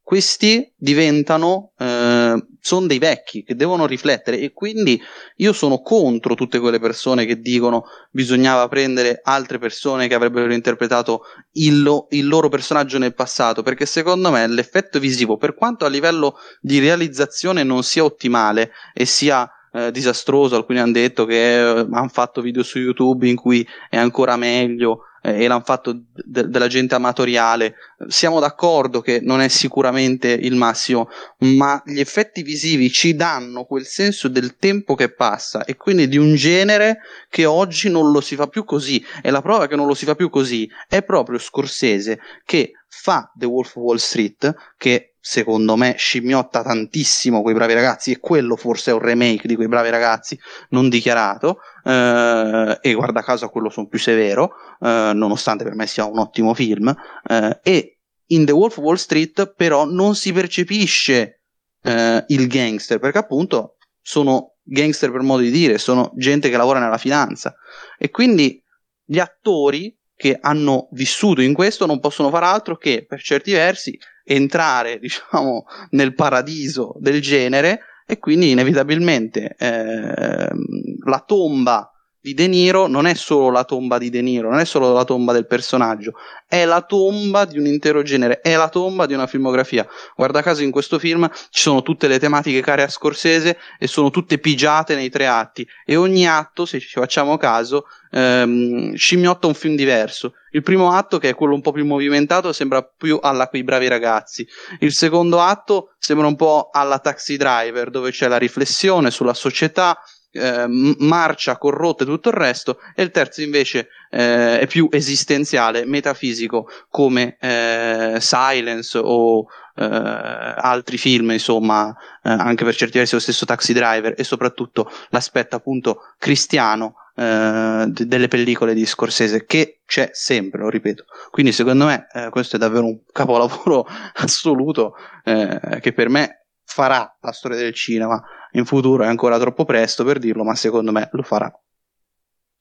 Questi diventano, eh, sono dei vecchi che devono riflettere e quindi io sono contro tutte quelle persone che dicono bisognava prendere altre persone che avrebbero interpretato il, lo, il loro personaggio nel passato perché secondo me l'effetto visivo per quanto a livello di realizzazione non sia ottimale e sia eh, disastroso, alcuni hanno detto che eh, hanno fatto video su YouTube in cui è ancora meglio eh, e l'hanno fatto de- della gente amatoriale. Siamo d'accordo che non è sicuramente il massimo, ma gli effetti visivi ci danno quel senso del tempo che passa e quindi di un genere che oggi non lo si fa più così. E la prova che non lo si fa più così è proprio Scorsese che fa The Wolf of Wall Street, che secondo me scimmiotta tantissimo quei bravi ragazzi e quello forse è un remake di quei bravi ragazzi non dichiarato eh, e guarda caso a quello sono più severo eh, nonostante per me sia un ottimo film eh, e in The Wolf of Wall Street però non si percepisce eh, il gangster perché appunto sono gangster per modo di dire sono gente che lavora nella finanza. E quindi gli attori che hanno vissuto in questo non possono fare altro che per certi versi entrare, diciamo, nel paradiso del genere e quindi inevitabilmente eh, la tomba di De Niro non è solo la tomba di De Niro, non è solo la tomba del personaggio, è la tomba di un intero genere, è la tomba di una filmografia. Guarda caso in questo film ci sono tutte le tematiche care a Scorsese e sono tutte pigiate nei tre atti e ogni atto, se ci facciamo caso, ehm, scimmiotta un film diverso. Il primo atto, che è quello un po' più movimentato, sembra più alla quei bravi ragazzi. Il secondo atto sembra un po' alla Taxi Driver, dove c'è la riflessione sulla società, eh, marcia corrotta e tutto il resto, e il terzo invece eh, è più esistenziale, metafisico, come eh, Silence o eh, altri film, insomma, eh, anche per certi versi lo stesso Taxi Driver, e soprattutto l'aspetto appunto cristiano eh, delle pellicole di Scorsese, che c'è sempre, lo ripeto. Quindi secondo me questo è davvero un capolavoro assoluto che per me farà la storia del cinema in futuro, è ancora troppo presto per dirlo, ma secondo me lo farà.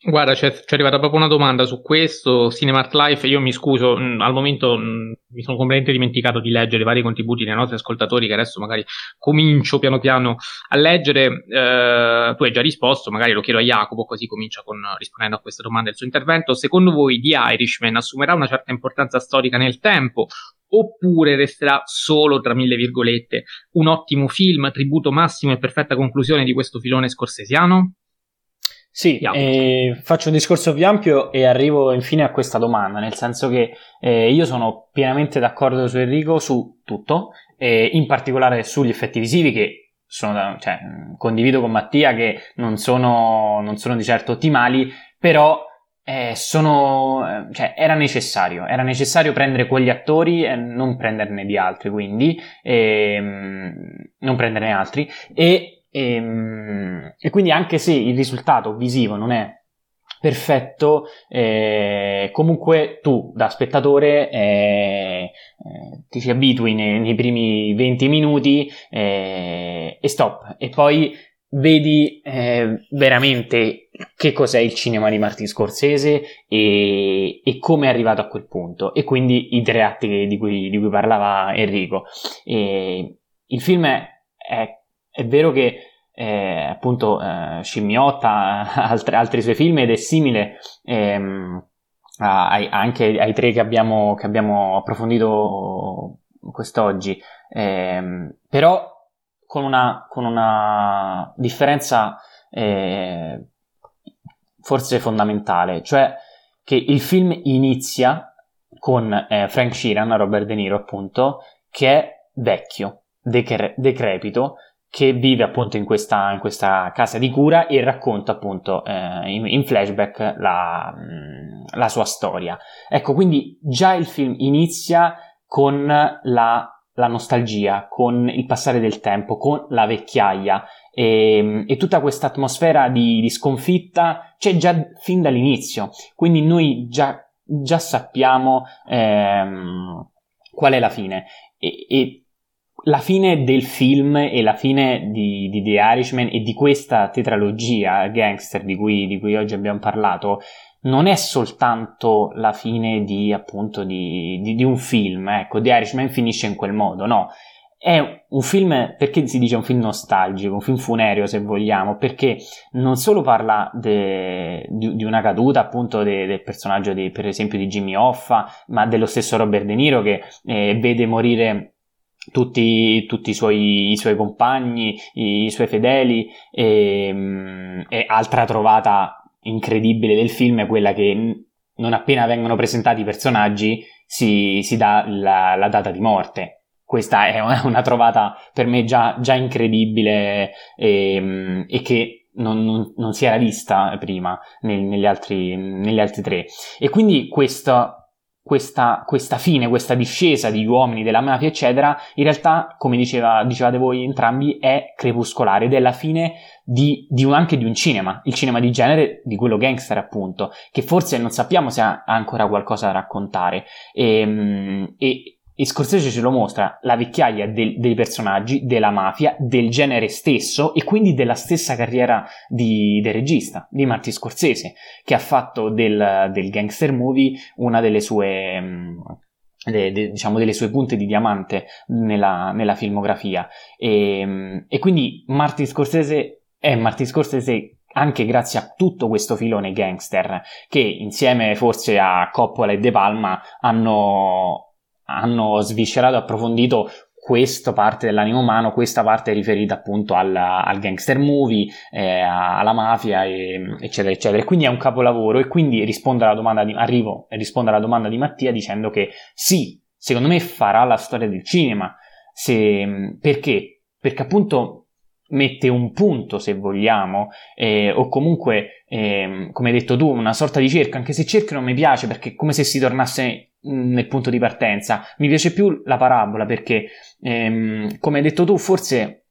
Guarda, c'è, c'è, arrivata proprio una domanda su questo. Cinemart Life, io mi scuso, mh, al momento mh, mi sono completamente dimenticato di leggere i vari contributi dei nostri ascoltatori, che adesso magari comincio piano piano a leggere. Eh, tu hai già risposto, magari lo chiedo a Jacopo, così comincia con, rispondendo a questa domanda il suo intervento. Secondo voi The Irishman assumerà una certa importanza storica nel tempo oppure resterà solo, tra mille virgolette, un ottimo film, tributo massimo e perfetta conclusione di questo filone scorsesiano? Sì, eh, faccio un discorso più ampio e arrivo infine a questa domanda, nel senso che eh, io sono pienamente d'accordo su Enrico su tutto, eh, in particolare sugli effetti visivi che sono, cioè, condivido con Mattia che non sono, non sono di certo ottimali, però eh, sono, cioè, era necessario, era necessario prendere quegli attori e non prenderne di altri, quindi, ehm, non prenderne altri, e e, ehm, e quindi anche se il risultato visivo non è perfetto, eh, comunque tu da spettatore eh, eh, ti ci abitui nei, nei, primi 20 minuti eh, e stop. E poi vedi eh, veramente che cos'è il cinema di Martin Scorsese e, e come è arrivato a quel punto. E quindi i tre atti di cui, di cui parlava Enrico. E il film è, è è vero che eh, appunto eh, scimmiotta altri, altri suoi film ed è simile ehm, ai, anche ai tre che abbiamo, che abbiamo approfondito quest'oggi, ehm, però con una, con una differenza eh, forse fondamentale, cioè che il film inizia con eh, Frank Sheeran, Robert De Niro appunto, che è vecchio, decre- decrepito che vive appunto in questa, in questa, casa di cura e racconta appunto eh, in, in, flashback la, mm, la, sua storia. Ecco, quindi già il film inizia con la, la nostalgia, con il passare del tempo, con la vecchiaia e, e tutta questa atmosfera di, di, sconfitta c'è già fin dall'inizio. Quindi noi già, già sappiamo ehm, qual è la fine. E, e la fine del film e la fine di, di, The Irishman e di questa tetralogia gangster di cui, di cui, oggi abbiamo parlato non è soltanto la fine di, appunto, di, di, un film, ecco, The Irishman finisce in quel modo, no. È un film, perché si dice un film nostalgico, un film funereo se vogliamo, perché non solo parla de, di, di, una caduta appunto de, del personaggio di, per esempio di Jimmy Hoffa, ma dello stesso Robert De Niro che eh, vede morire tutti, tutti i, suoi, i, suoi, compagni, i, i suoi fedeli e, mm, e, altra trovata incredibile del film è quella che non appena vengono presentati i personaggi si, si dà la, la, data di morte. Questa è una, trovata per me già, già incredibile e, mm, e che non, non, non, si era vista prima nel, negli, altri, negli altri tre. E quindi questo questa, questa, fine, questa discesa di uomini della mafia, eccetera, in realtà, come diceva, dicevate voi entrambi, è crepuscolare ed è la fine di, di un, anche di un cinema, il cinema di genere di quello gangster, appunto, che forse non sappiamo se ha ancora qualcosa da raccontare. E, ehm, e, e Scorsese ce lo mostra, la vecchiaia del, dei personaggi, della mafia, del genere stesso e quindi della stessa carriera di, del regista, di Martin Scorsese, che ha fatto del, del gangster movie una delle sue... Mm, de, de, diciamo delle sue punte di diamante nella, nella filmografia. E, mm, e quindi Martin Scorsese è Martin Scorsese anche grazie a tutto questo filone gangster che insieme forse a Coppola e De Palma hanno hanno sviscerato e approfondito questa parte dell'animo umano, questa parte riferita appunto al, al gangster movie, eh, alla mafia, e, eccetera, eccetera. Quindi è un capolavoro e quindi rispondo alla domanda di, arrivo e rispondo alla domanda di Mattia dicendo che sì, secondo me farà la storia del cinema. Se, perché? Perché appunto mette un punto, se vogliamo, eh, o comunque, eh, come hai detto tu, una sorta di cerca, anche se cerca non mi piace perché è come se si tornasse nel punto di partenza. Mi piace più la parabola perché, ehm, come hai detto tu, forse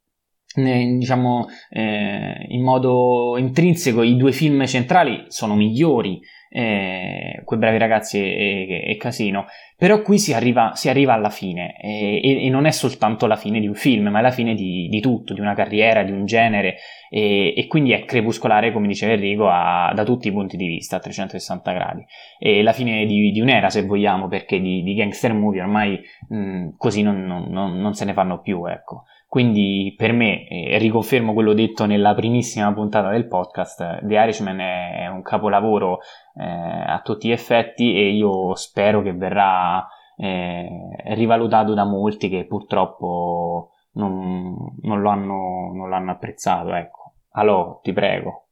diciamo eh, in modo intrinseco i due film centrali sono migliori eh, quei bravi ragazzi e, Casino. Però qui si arriva, si arriva alla fine e, e, non è soltanto la fine di un film, ma è la fine di, di tutto, di una carriera, di un genere e, quindi è crepuscolare, come diceva Enrico, a, da tutti i punti di vista, a 360 gradi. E la fine di, di un'era, se vogliamo, perché di, di gangster movie ormai mh, così non, non, non, non se ne fanno più, ecco. Quindi per me, e riconfermo quello detto nella primissima puntata del podcast, The Irishman è un capolavoro eh, a tutti gli effetti e io spero che verrà eh, rivalutato da molti che purtroppo non, non, lo, hanno, non lo apprezzato. Ecco. Allora, ti prego.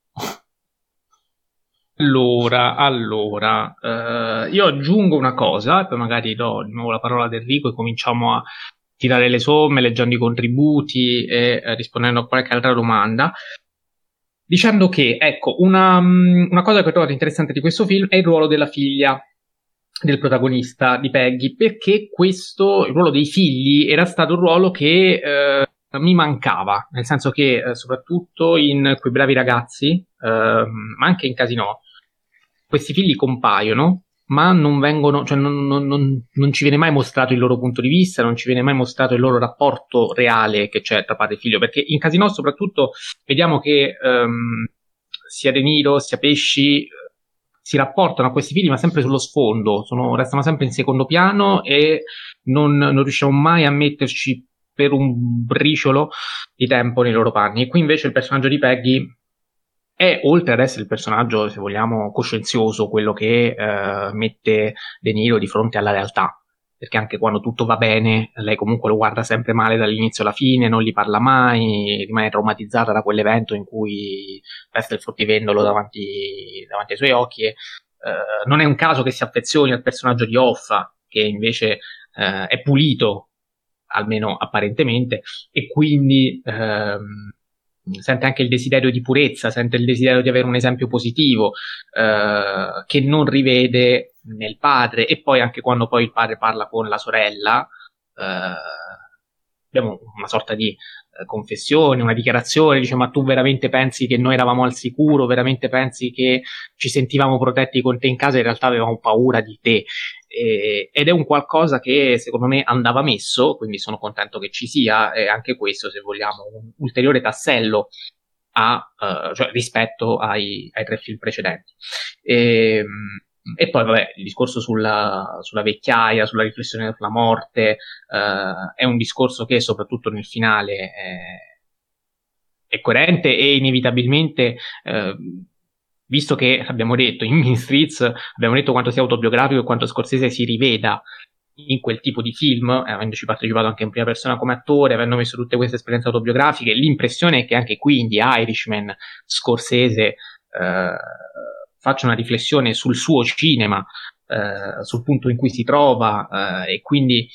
Allora, allora eh, io aggiungo una cosa, poi magari do di nuovo la parola ad Enrico e cominciamo a tirare le somme, leggendo i contributi e eh, rispondendo a qualche altra domanda. Dicendo che, ecco, una, mm, una cosa che ho trovato interessante di questo film è il ruolo della figlia del protagonista di Peggy, perché questo, il ruolo dei figli, era stato un ruolo che eh, mi mancava, nel senso che eh, soprattutto in quei bravi ragazzi, eh, ma anche in Casino, questi figli compaiono ma non vengono, cioè non, non, non, non, ci viene mai mostrato il loro punto di vista, non ci viene mai mostrato il loro rapporto reale che c'è tra padre e figlio, perché in Casino soprattutto vediamo che um, sia De Niro sia Pesci si rapportano a questi figli ma sempre sullo sfondo, sono, restano sempre in secondo piano e non riusciamo mai a metterci per un briciolo di tempo nei loro panni. E qui invece il personaggio di Peggy è oltre ad essere il personaggio, se vogliamo, coscienzioso, quello che eh, mette De Niro di fronte alla realtà, perché anche quando tutto va bene, lei comunque lo guarda sempre male dall'inizio alla fine, non gli parla mai, rimane traumatizzata da quell'evento in cui pesta il fruttivendolo davanti, davanti ai suoi occhi. E, eh, non è un caso che si affezioni al personaggio di Hoffa, che invece eh, è pulito almeno apparentemente, e quindi ehm, sente anche il desiderio di purezza, sente il desiderio di avere un esempio positivo eh, che non rivede nel padre. E poi anche quando poi il padre parla con la sorella eh, abbiamo una sorta di confessione, una dichiarazione, dice ma tu veramente pensi che noi eravamo al sicuro, veramente pensi che ci sentivamo protetti con te in casa, in realtà avevamo paura di te. E, ed è un qualcosa che secondo me andava messo, quindi sono contento che ci sia, e anche questo, se vogliamo, un ulteriore tassello a, uh, cioè, rispetto ai, ai, tre film precedenti. E, ehm, e poi, vabbè, il discorso sulla, sulla vecchiaia, sulla riflessione sulla morte, uh, è un discorso che, soprattutto nel finale, è, è coerente e inevitabilmente. Uh, visto che abbiamo detto in Mean Streets, abbiamo detto quanto sia autobiografico e quanto Scorsese si riveda in quel tipo di film, eh, avendoci partecipato anche in prima persona come attore, avendo messo tutte queste esperienze autobiografiche, l'impressione è che anche qui in The Irishman Scorsese eh, faccia una riflessione sul suo cinema, eh, sul punto in cui si trova eh, e quindi eh,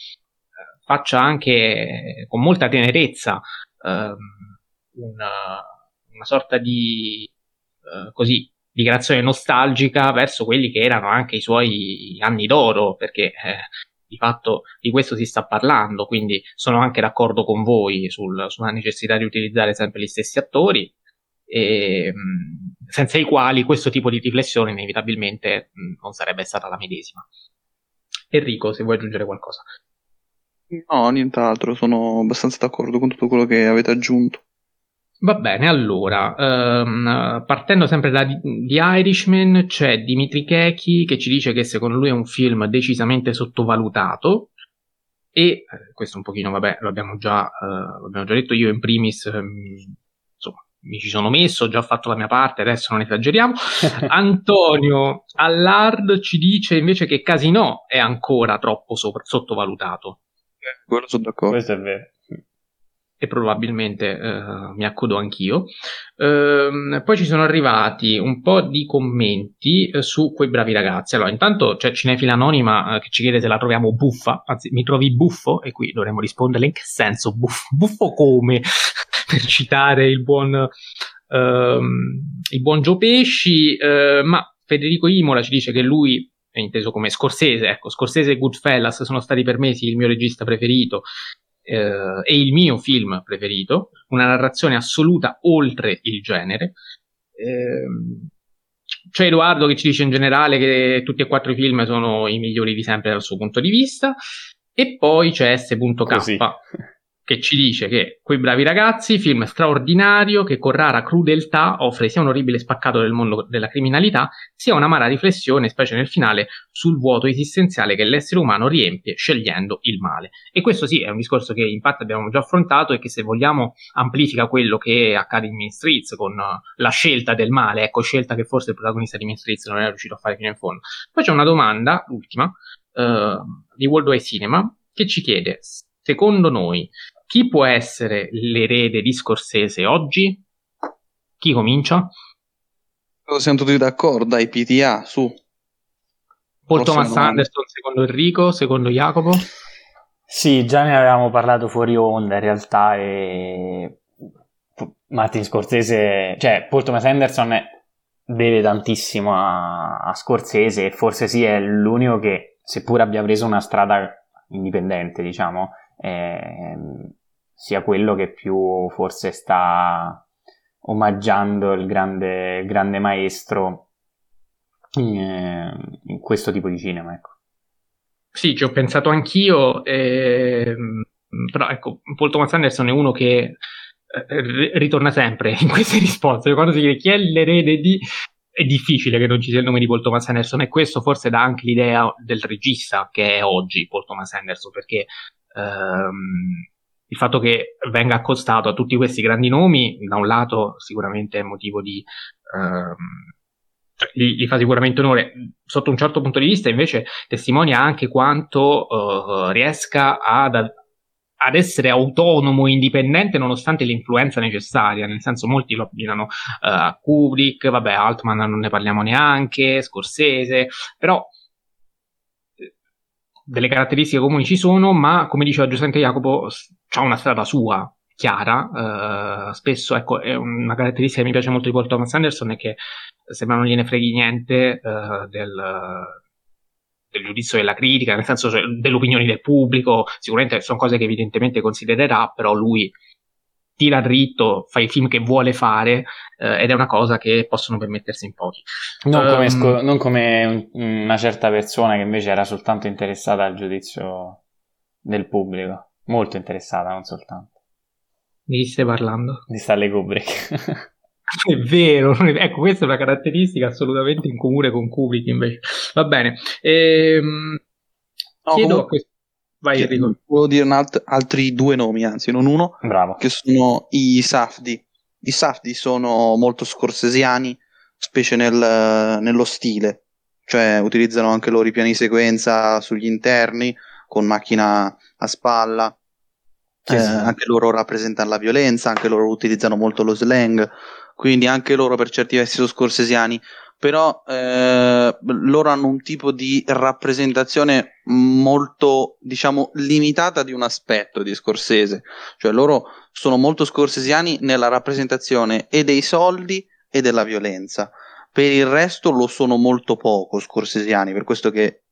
faccia anche con molta tenerezza ehm, una, una, sorta di eh, così dichiarazione nostalgica verso quelli che erano anche i suoi anni d'oro, perché eh, di fatto di questo si sta parlando, quindi sono anche d'accordo con voi sul, sulla necessità di utilizzare sempre gli stessi attori, e, senza i quali questo tipo di riflessione inevitabilmente non sarebbe stata la medesima. Enrico, se vuoi aggiungere qualcosa. No, nient'altro, sono abbastanza d'accordo con tutto quello che avete aggiunto. Va bene, allora, ehm, partendo sempre da The Irishman, c'è Dimitri Kechi che ci dice che secondo lui è un film decisamente sottovalutato e eh, questo un pochino, vabbè, lo abbiamo già, eh, l'abbiamo già detto io in primis, ehm, insomma, mi ci sono messo, ho già fatto la mia parte, adesso non esageriamo. Antonio Allard ci dice invece che Casino è ancora troppo sopra- sottovalutato. Eh, quello sono d'accordo. Questo è vero e probabilmente eh, mi accodo anch'io. Ehm, poi ci sono arrivati un po' di commenti eh, su quei bravi ragazzi. Allora, intanto c'è Cinefila Anonima eh, che ci chiede se la troviamo buffa, anzi, mi trovi buffo? E qui dovremmo rispondere in che senso buffo, buffo come? per citare il buon, ehm, il buon Gio Pesci, eh, ma Federico Imola ci dice che lui è inteso come Scorsese, ecco, Scorsese e Goodfellas sono stati per me il mio regista preferito eh, è il mio film preferito, una narrazione assoluta oltre il genere. Eh, c'è Edoardo che ci dice in generale che tutti e quattro i film sono i migliori di sempre dal suo punto di vista. E poi c'è S.K. Così che ci dice che Quei bravi ragazzi, film straordinario che con rara crudeltà offre sia un orribile spaccato del mondo della criminalità, sia un'amara riflessione, specie nel finale, sul vuoto esistenziale che l'essere umano riempie scegliendo il male. E questo sì, è un discorso che in parte abbiamo già affrontato e che se vogliamo amplifica quello che accade in Mean Streets con uh, la scelta del male, ecco, scelta che forse il protagonista di Mean Streets non è riuscito a fare fino in fondo. Poi c'è una domanda, l'ultima, uh, di World Wide Cinema, che ci chiede, secondo noi, chi può essere l'erede di Scorsese oggi? Chi comincia? Siamo tutti d'accordo, dai PTA, su. Paul Thomas Anderson secondo Enrico, secondo Jacopo? Sì, già ne avevamo parlato fuori onda in realtà e Martin Scorsese, cioè Paul Thomas Anderson deve tantissimo a, a Scorsese e forse sì è l'unico che seppur abbia preso una strada indipendente diciamo eh, sia quello che più forse sta omaggiando il grande, il grande maestro in, eh, in, questo tipo di cinema. Ecco. Sì, ci ho pensato anch'io, eh, però ecco, Paul Thomas Anderson è uno che eh, ritorna sempre in queste risposte. Quando si chiede chi è l'erede di è difficile che non ci sia il nome di Paul Thomas Anderson e questo forse dà anche l'idea del regista che è oggi Paul Thomas Anderson perché ehm, il fatto che venga accostato a tutti questi grandi nomi, da un lato sicuramente è motivo di... Ehm, cioè, gli, gli, fa sicuramente onore. Sotto un certo punto di vista, invece, testimonia anche quanto uh, riesca ad, ad, essere autonomo e indipendente nonostante l'influenza necessaria. Nel senso, molti lo abbinano uh, a Kubrick, vabbè, Altman non ne parliamo neanche, Scorsese, però delle caratteristiche comuni ci sono, ma come diceva giustamente Jacopo, ha una strada sua chiara. Uh, spesso, ecco, è una caratteristica che mi piace molto di Paul Thomas Anderson è che sembra non gliene freghi niente uh, del, del, giudizio della critica, nel senso cioè, delle opinioni del pubblico. Sicuramente sono cose che evidentemente considererà, però lui tira dritto, fa i film che vuole fare eh, ed è una cosa che possono permettersi in pochi. Non come, um, sco- non come una certa persona che invece era soltanto interessata al giudizio del pubblico, molto interessata, non soltanto. Di chi stai parlando? Di Stanley Kubrick. è vero, è... ecco, questa è una caratteristica assolutamente in comune con Kubrick invece. Va bene. Ehm, no, chiedo comunque... a questo Vai Enrico. Volevo dire alt- altri due nomi, anzi non uno, Bravo. che sono i Safdi. I Safdi sono molto scorsesiani, specie nel, nello stile, cioè utilizzano anche loro i piani di sequenza sugli interni, con macchina a spalla, eh, sì. anche loro rappresentano la violenza, anche loro utilizzano molto lo slang, quindi anche loro per certi versi sono scorsesiani, però eh, loro hanno un tipo di rappresentazione molto, diciamo, limitata di un aspetto di Scorsese, cioè loro sono molto scorsesiani nella rappresentazione e dei soldi e della violenza. Per il resto lo sono molto poco scorsesiani, per questo che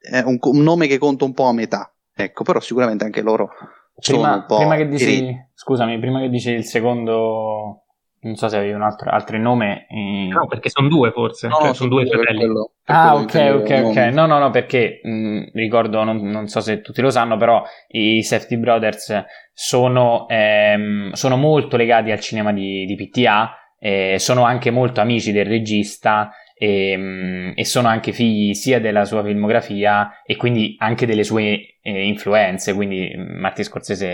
è un, un nome che conta un po' a metà. Ecco, però sicuramente anche loro prima, sono un po'. Prima che dici, scusami, prima che dici il secondo non so se avevi un altro, altro nome. In... No, perché sono due forse. Cioè, no, sono due fratelli. Quello, ah, ok, ok, ok. No, no, no, perché mh, mm, ricordo, non, non, so se tutti lo sanno, però i Safety Brothers sono, ehm, sono molto legati al cinema di, di PTA, eh, sono anche molto amici del regista e, ehm, e, sono anche figli sia della sua filmografia e quindi anche delle sue eh, influenze, quindi Martin Scorsese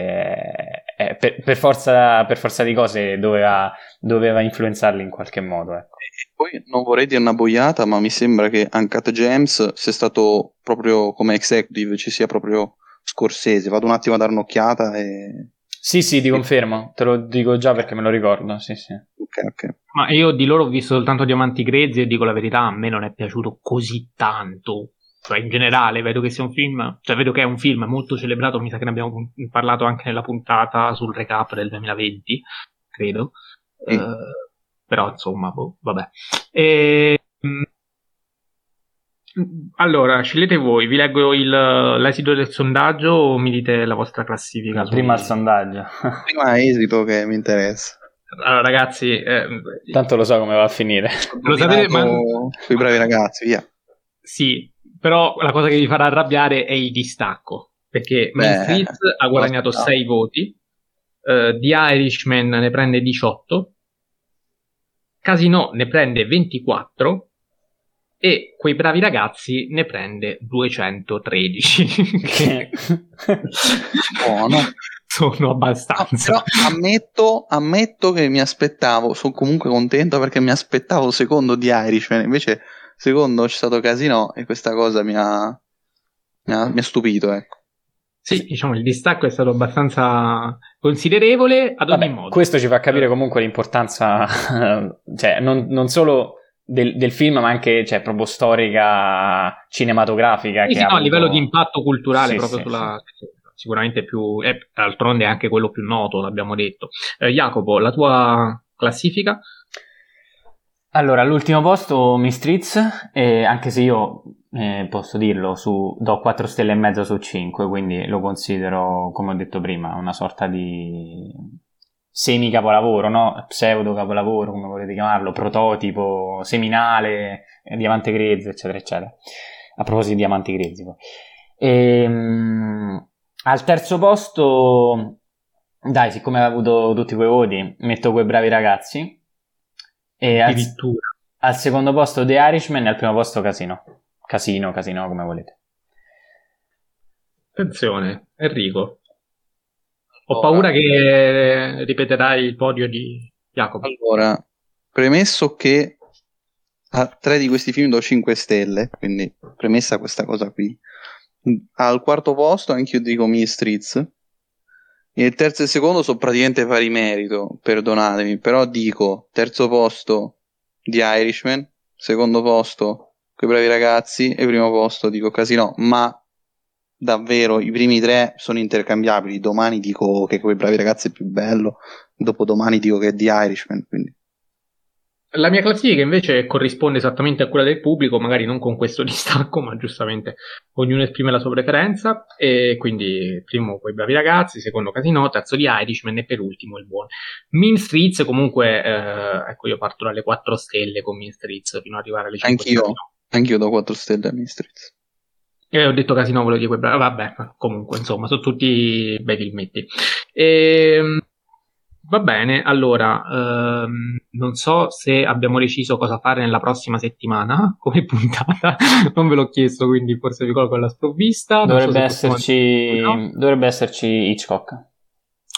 eh, per, per, forza, per, forza, di cose doveva, doveva influenzarli in qualche modo. Ecco. E poi non vorrei dire una boiata, ma mi sembra che Uncut James sia stato proprio come executive, ci sia proprio Scorsese. Vado un attimo a dare un'occhiata e sì, sì, ti confermo, te lo dico già perché me lo ricordo, sì, sì. Ok, ok. Ma io di loro ho visto soltanto Diamanti Grezzi e dico la verità, a me non è piaciuto così tanto. Cioè, in generale, vedo che sia un film, cioè vedo che è un film molto celebrato, mi sa che ne abbiamo parlato anche nella puntata sul recap del 2020, credo. Mm. Uh, però, insomma, boh, vabbè. E, mm, allora, scegliete voi, vi leggo il, l'esito del sondaggio o mi dite la vostra classifica? Prima il sondaggio. Prima esito che mi interessa. Allora, ragazzi, eh, tanto lo so come va a finire. Lo sapete, ma quei bravi ragazzi, via. Sì, però la cosa che vi farà arrabbiare è il distacco, perché Main Street ha guadagnato 6 voti, uh, The Irishman ne prende 18, Casino ne prende 24 e quei bravi ragazzi ne prende 213 che? Buono. Sono abbastanza. No, però ammetto, ammetto che mi aspettavo sono comunque contento perché mi aspettavo secondo di Irishman invece secondo c'è stato Casino e questa cosa mi ha, mi ha, mi ha stupito ecco. Sì, diciamo il distacco è stato abbastanza considerevole ad ogni Vabbè, modo. Questo ci fa capire comunque l'importanza, cioè non, non solo del, del, film, ma anche cioè, proprio storica, cinematografica. Sì, sì, no, avuto... a livello di impatto culturale, sì, proprio sì, sulla. Sicuramente più. Eh, d'altronde è anche quello più noto, l'abbiamo detto. Eh, Jacopo, la tua classifica? Allora, all'ultimo posto Mistritz, eh, anche se io eh, posso dirlo, su, do 4 stelle e mezzo su 5, quindi lo considero, come ho detto prima, una sorta di semi capolavoro, no? pseudo capolavoro, come volete chiamarlo, prototipo, seminale, eh, diamante grezzo, eccetera, eccetera. A proposito di diamanti grezzi, poi. E, um, al terzo posto, dai, siccome ha avuto tutti quei voti, metto quei bravi ragazzi. E al, al secondo posto The Irishman e al primo posto Casino. Casino, Casino, come volete. Attenzione, Enrico. Ho paura che ripeterai il podio di Jacopo. Allora, premesso che a tre di questi film do 5 stelle, quindi premessa questa cosa qui. Al quarto posto anche io dico Mi Streets. Il terzo e il secondo sono praticamente pari merito, perdonatemi, però dico terzo posto di Irishman, secondo posto Quei bravi ragazzi e primo posto dico Casino, ma davvero i primi tre sono intercambiabili. Domani dico che quei bravi ragazzi è più bello, dopodomani dico che è The Irishman. Quindi. La mia classifica invece corrisponde esattamente a quella del pubblico, magari non con questo distacco, ma giustamente ognuno esprime la sua preferenza. E quindi primo quei bravi ragazzi, secondo Casino, terzo di Irishman e per ultimo il buon Mean Streets. Comunque, eh, ecco, io parto dalle 4 stelle con Mean Streets fino ad arrivare alle 5 Anch'io, anch'io do 4 stelle a Mean Streets. E ho detto Casino, volevo dire quei bravi. Vabbè, comunque, insomma, sono tutti bei filmetti. E ehm, Va bene, allora, ehm, non so se abbiamo deciso cosa fare nella prossima settimana come puntata, non ve l'ho chiesto, quindi forse vi colgo alla sprovvista. Dovrebbe, so esserci, no? dovrebbe esserci Hitchcock.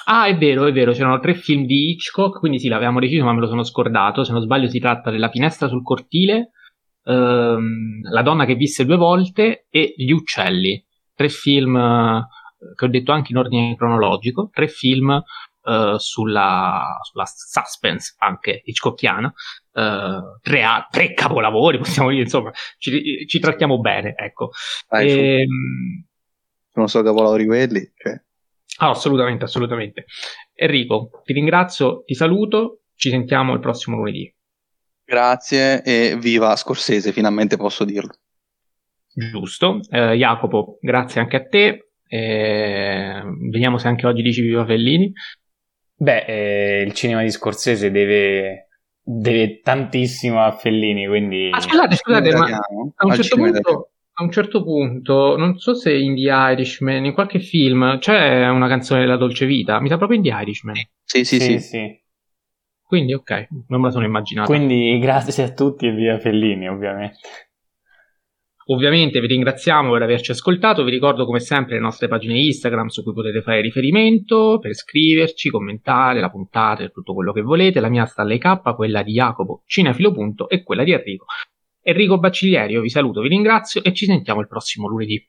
Ah, è vero, è vero, c'erano tre film di Hitchcock, quindi sì, l'avevamo deciso, ma me lo sono scordato. Se non sbaglio, si tratta della finestra sul cortile, ehm, La donna che visse due volte e Gli uccelli. Tre film eh, che ho detto anche in ordine cronologico, tre film uh, sulla, sulla, suspense anche Hitchcockiana, uh, tre, tre, capolavori, possiamo dire, insomma, ci, ci trattiamo bene, ecco. Ah, e, ehm, sono solo capolavori quelli, cioè. Ah, assolutamente, assolutamente. Enrico, ti ringrazio, ti saluto, ci sentiamo il prossimo lunedì. Grazie e viva Scorsese, finalmente posso dirlo. Giusto. Eh, Jacopo, grazie anche a te. Eh, vediamo se anche oggi dici viva Fellini. Beh, eh, il cinema di Scorsese deve, deve tantissimo a Fellini, quindi... Ah, scusate, scusate, ma a un, certo punto, a un certo punto, non so se in The Irishman, in qualche film, c'è una canzone della Dolce Vita, mi sa proprio in The Irishman. Sì, sì, sì. sì. sì. Quindi, ok, non me la sono immaginata. Quindi, grazie a tutti e via Fellini, ovviamente. Ovviamente vi ringraziamo per averci ascoltato, vi ricordo come sempre le nostre pagine Instagram su cui potete fare riferimento per scriverci, commentare la puntata e tutto quello che volete. La mia sta alle K, quella di Jacopo Cinefilo. e quella di Enrico. Enrico Bacciglieri, io vi saluto, vi ringrazio e ci sentiamo il prossimo lunedì.